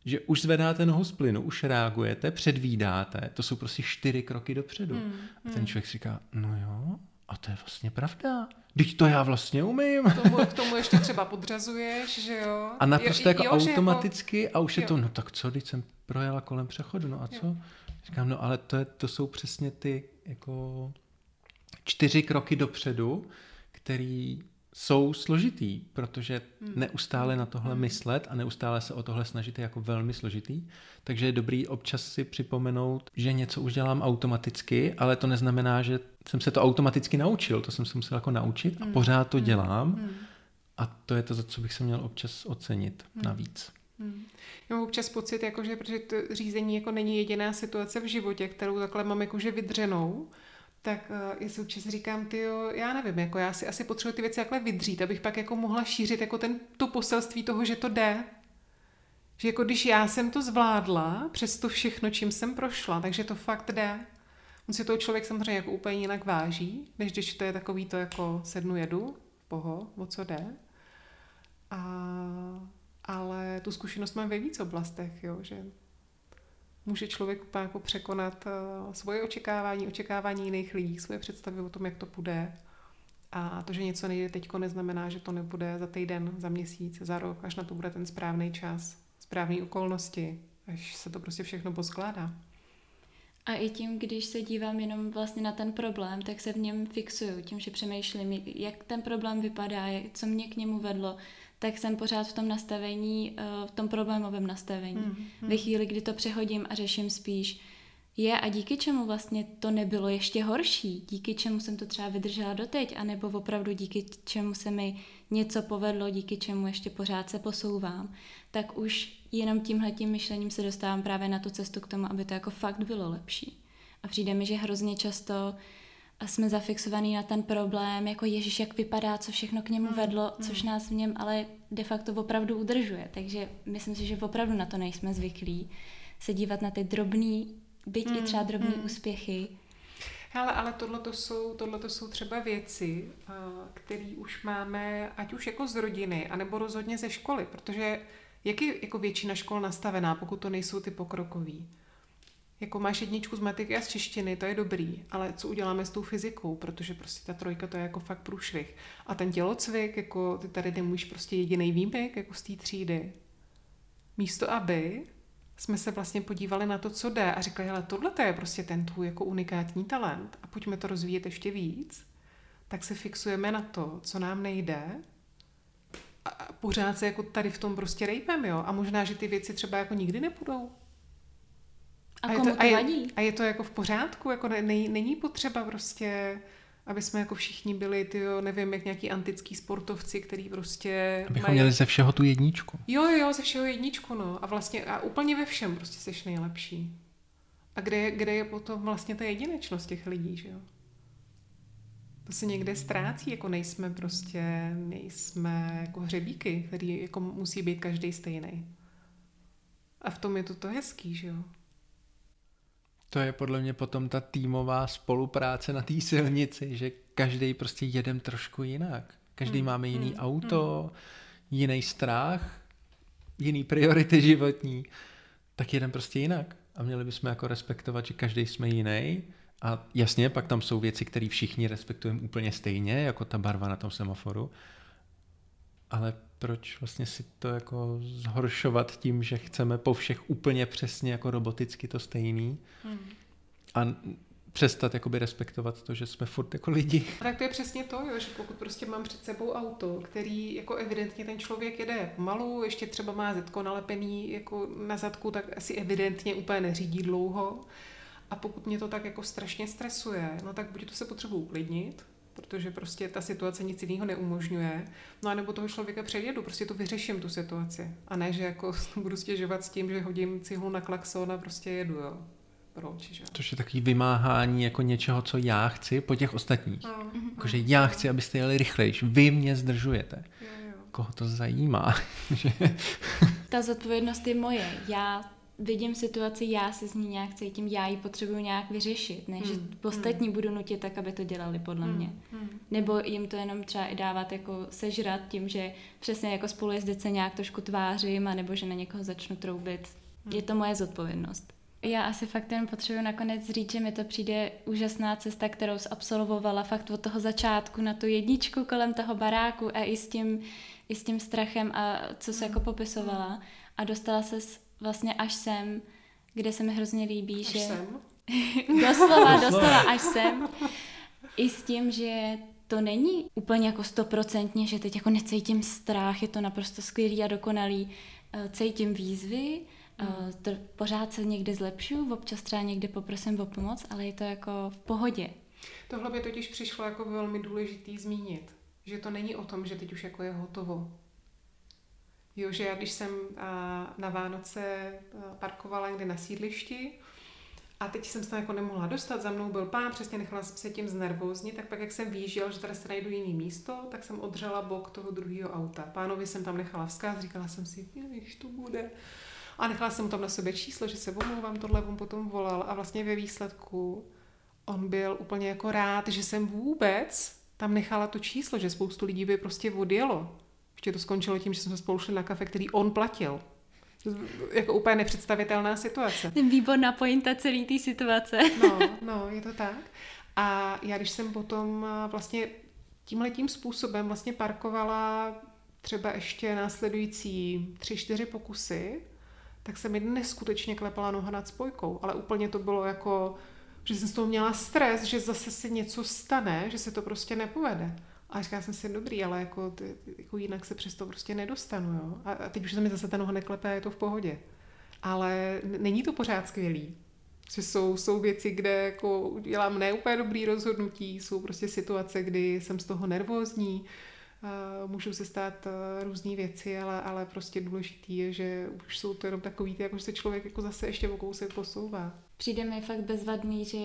že už zvedáte nohu z plynu, už reagujete, předvídáte, to jsou prostě čtyři kroky dopředu. Hmm, a ten hmm. člověk říká, no jo, a to je vlastně pravda. Teď to já vlastně umím. K tomu, k tomu ještě třeba podřazuješ, že jo. A naprosto jako jo, jako automaticky jako... a už jo. je to, no tak co, teď jsem projela kolem přechodu, no a co? Jo. Říkám, no ale to, je, to jsou přesně ty jako čtyři kroky dopředu, který jsou složitý, protože hmm. neustále na tohle hmm. myslet a neustále se o tohle snažit je jako velmi složitý. Takže je dobrý občas si připomenout, že něco už dělám automaticky, ale to neznamená, že jsem se to automaticky naučil. To jsem se musel jako naučit a hmm. pořád to dělám. A to je to, za co bych se měl občas ocenit navíc. Hmm. Já mám občas pocit, jako, že protože to řízení jako není jediná situace v životě, kterou takhle mám jakože vydřenou, tak uh, já si občas říkám, ty já nevím, jako já si asi potřebuji ty věci takhle vydřít, abych pak jako mohla šířit jako ten, to poselství toho, že to jde. Že jako když já jsem to zvládla, přes to všechno, čím jsem prošla, takže to fakt jde. On si toho člověk samozřejmě jako úplně jinak váží, než když to je takový to jako sednu jedu, poho, o co jde. A, ale tu zkušenost mám ve víc oblastech, jo, že může člověk jako překonat uh, svoje očekávání, očekávání jiných lidí, svoje představy o tom, jak to půjde. A to, že něco nejde teď, neznamená, že to nebude za týden, za měsíc, za rok, až na to bude ten správný čas, správné okolnosti, až se to prostě všechno poskládá. A i tím, když se dívám jenom vlastně na ten problém, tak se v něm fixuju, tím, že přemýšlím, jak ten problém vypadá, co mě k němu vedlo, tak jsem pořád v tom nastavení, eh, v tom problémovém nastavení. Mm, mm. Ve chvíli, kdy to přehodím a řeším spíš, je a díky čemu vlastně to nebylo ještě horší, díky čemu jsem to třeba vydržela doteď, anebo opravdu díky čemu se mi něco povedlo, díky čemu ještě pořád se posouvám, tak už jenom tímhletím myšlením se dostávám právě na tu cestu k tomu, aby to jako fakt bylo lepší. A přijde mi, že hrozně často jsme zafixovaný na ten problém, jako Ježíš, jak vypadá, co všechno k němu hmm, vedlo, což hmm. nás v něm ale de facto opravdu udržuje. Takže myslím si, že opravdu na to nejsme zvyklí se dívat na ty drobný, byť mm, i třeba drobné mm. úspěchy. Hele, ale tohle to jsou, tohleto jsou třeba věci, které už máme, ať už jako z rodiny, anebo rozhodně ze školy, protože jak je jako většina škol nastavená, pokud to nejsou ty pokrokový? Jako máš jedničku z matiky a z češtiny, to je dobrý, ale co uděláme s tou fyzikou, protože prostě ta trojka to je jako fakt průšvih. A ten tělocvik, jako ty tady nemůžeš prostě jediný výjimek jako z té třídy. Místo aby jsme se vlastně podívali na to, co jde a řekli, hele, tohle je prostě ten tvůj jako unikátní talent a pojďme to rozvíjet ještě víc, tak se fixujeme na to, co nám nejde a pořád se jako tady v tom prostě rejpem, jo. A možná, že ty věci třeba jako nikdy nebudou. A, a komu je to, to vadí? A je, a je to jako v pořádku, jako ne, není potřeba prostě aby jsme jako všichni byli, ty nevím, jak nějaký antický sportovci, který prostě Abychom mají... měli ze všeho tu jedničku. Jo, jo, ze všeho jedničku, no. A vlastně a úplně ve všem prostě seš nejlepší. A kde, kde je potom vlastně ta jedinečnost těch lidí, že jo? To se někde ztrácí, jako nejsme prostě, nejsme jako hřebíky, který jako musí být každý stejný. A v tom je to to hezký, že jo? To je podle mě potom ta týmová spolupráce na té silnici, že každý prostě jedem trošku jinak. Každý hmm. máme jiný hmm. auto, hmm. jiný strach, jiný priority životní, tak jedem prostě jinak. A měli bychom jako respektovat, že každý jsme jiný. A jasně, pak tam jsou věci, které všichni respektujeme úplně stejně, jako ta barva na tom semaforu. Ale proč vlastně si to jako zhoršovat tím, že chceme po všech úplně přesně jako roboticky to stejný hmm. a přestat jakoby respektovat to, že jsme furt jako lidi. Tak to je přesně to, jo, že pokud prostě mám před sebou auto, který jako evidentně ten člověk jede pomalu, ještě třeba má zetko nalepený jako na zadku, tak asi evidentně úplně neřídí dlouho. A pokud mě to tak jako strašně stresuje, no tak buď to se potřebuji uklidnit, protože prostě ta situace nic jiného neumožňuje. No a nebo toho člověka předjedu, prostě to vyřeším tu situaci. A ne, že jako *laughs* budu stěžovat s tím, že hodím cihlu na klakson a prostě jedu, jo. Proč, že? To je takový vymáhání jako něčeho, co já chci po těch ostatních. No, Jakože no, já chci, abyste jeli rychlejš, vy mě zdržujete. Jo, jo. Koho to zajímá? *laughs* Ta zodpovědnost je moje. Já vidím situaci, já se z ní nějak cítím, já ji potřebuju nějak vyřešit, ne, hmm. že ostatní hmm. budu nutit tak, aby to dělali podle hmm. mě. Hmm. Nebo jim to jenom třeba i dávat jako sežrat tím, že přesně jako spolujezdec se nějak trošku tvářím, nebo že na někoho začnu troubit. Hmm. Je to moje zodpovědnost. Já asi fakt jen potřebuji nakonec říct, že mi to přijde úžasná cesta, kterou absolvovala fakt od toho začátku na tu jedničku kolem toho baráku a i s tím, i s tím strachem a co se jako popisovala. A dostala se vlastně až sem, kde se mi hrozně líbí, až že... Sem? *laughs* doslova, doslova až sem. I s tím, že to není úplně jako stoprocentně, že teď jako necítím strach, je to naprosto skvělý a dokonalý. Eh, cítím výzvy, mm. to pořád se někde zlepšuju, občas třeba někde poprosím o pomoc, ale je to jako v pohodě. Tohle by totiž přišlo jako velmi důležitý zmínit, že to není o tom, že teď už jako je hotovo, Jo, že já když jsem na Vánoce parkovala někde na sídlišti a teď jsem se tam jako nemohla dostat, za mnou byl pán, přesně nechala jsem se tím znervóznit, tak pak jak jsem výžil, že tady se najdu jiný místo, tak jsem odřela bok toho druhého auta. Pánovi jsem tam nechala vzkaz, říkala jsem si, když to bude. A nechala jsem mu tam na sebe číslo, že se omlouvám, tohle on potom volal a vlastně ve výsledku on byl úplně jako rád, že jsem vůbec tam nechala to číslo, že spoustu lidí by prostě odjelo. Ještě to skončilo tím, že jsme spolu šli na kafe, který on platil. Jako úplně nepředstavitelná situace. Výborná pointa celé té situace. No, *laughs* no, je to tak. A já když jsem potom vlastně tímhletím způsobem vlastně parkovala třeba ještě následující tři, čtyři pokusy, tak se mi neskutečně klepala noha nad spojkou, ale úplně to bylo jako, že jsem z toho měla stres, že zase si něco stane, že se to prostě nepovede. A říkala jsem si, dobrý, ale jako, ty, jako jinak se přes to prostě nedostanu, jo. A, a teď už se mi zase ta noha neklepe a je to v pohodě. Ale není to pořád skvělý. Že jsou, jsou věci, kde jako dělám neúplně dobrý rozhodnutí, jsou prostě situace, kdy jsem z toho nervózní, můžou se stát různé věci, ale, ale prostě důležitý je, že už jsou to jenom takový, jako že se člověk jako zase ještě o kousek posouvá. Přijde mi fakt bezvadný, že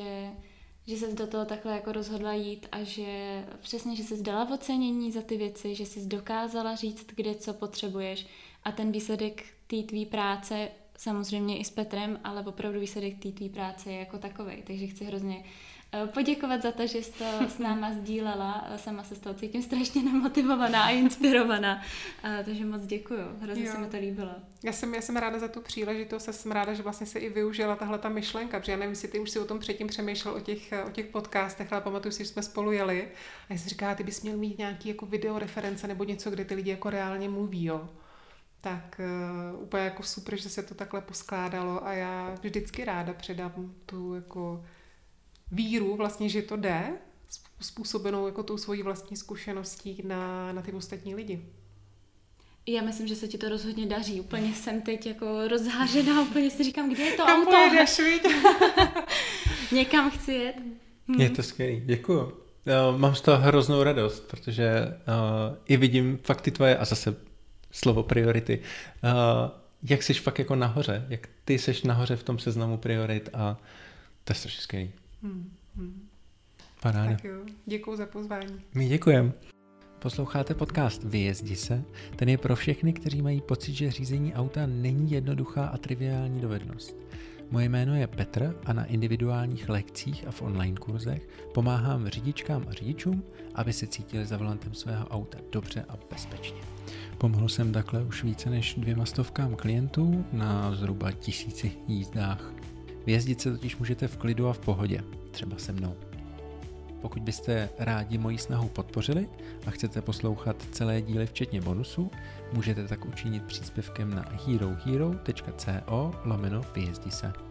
že se do toho takhle jako rozhodla jít a že přesně, že se dala ocenění za ty věci, že jsi dokázala říct, kde co potřebuješ a ten výsledek té tvý práce samozřejmě i s Petrem, ale opravdu výsledek té tvý práce je jako takový. Takže chci hrozně poděkovat za to, že jsi to s náma sdílela. Sama se z toho cítím strašně nemotivovaná a inspirovaná. A, takže moc děkuju. Hrozně jo. se mi to líbilo. Já jsem, já jsem ráda za tu příležitost a jsem ráda, že vlastně se i využila tahle ta myšlenka, protože já nevím, jestli ty už si o tom předtím přemýšlel o těch, o těch podcastech, ale pamatuju si, že jsme spolu jeli a já jsem říkala, ty bys měl mít nějaký jako video reference nebo něco, kde ty lidi jako reálně mluví, jo tak uh, úplně jako super, že se to takhle poskládalo a já vždycky ráda předám tu jako víru vlastně, že to jde, způsobenou jako tou svojí vlastní zkušeností na, na ty ostatní lidi. Já myslím, že se ti to rozhodně daří. Úplně jsem teď jako rozhážená, *laughs* úplně si říkám, kde je to Kam auto? pojedeš, *laughs* Někam chci jet. Hm. Je to skvělý, děkuju. Mám z toho hroznou radost, protože uh, i vidím fakt ty tvoje, a zase slovo priority, uh, jak jsi fakt jako nahoře, jak ty seš nahoře v tom seznamu priorit a to je strašně skvělý. Hmm, hmm. Paráda. Tak jo, děkuji za pozvání. My děkujeme. Posloucháte podcast Vyjezdi se, ten je pro všechny, kteří mají pocit, že řízení auta není jednoduchá a triviální dovednost. Moje jméno je Petr a na individuálních lekcích a v online kurzech pomáhám řidičkám a řidičům, aby se cítili za volantem svého auta dobře a bezpečně. Pomohl jsem takhle už více než dvěma stovkám klientů na zhruba tisíci jízdách Vyjezdit se totiž můžete v klidu a v pohodě, třeba se mnou. Pokud byste rádi moji snahu podpořili a chcete poslouchat celé díly včetně bonusů, můžete tak učinit příspěvkem na herohero.co lomeno vyjezdi se.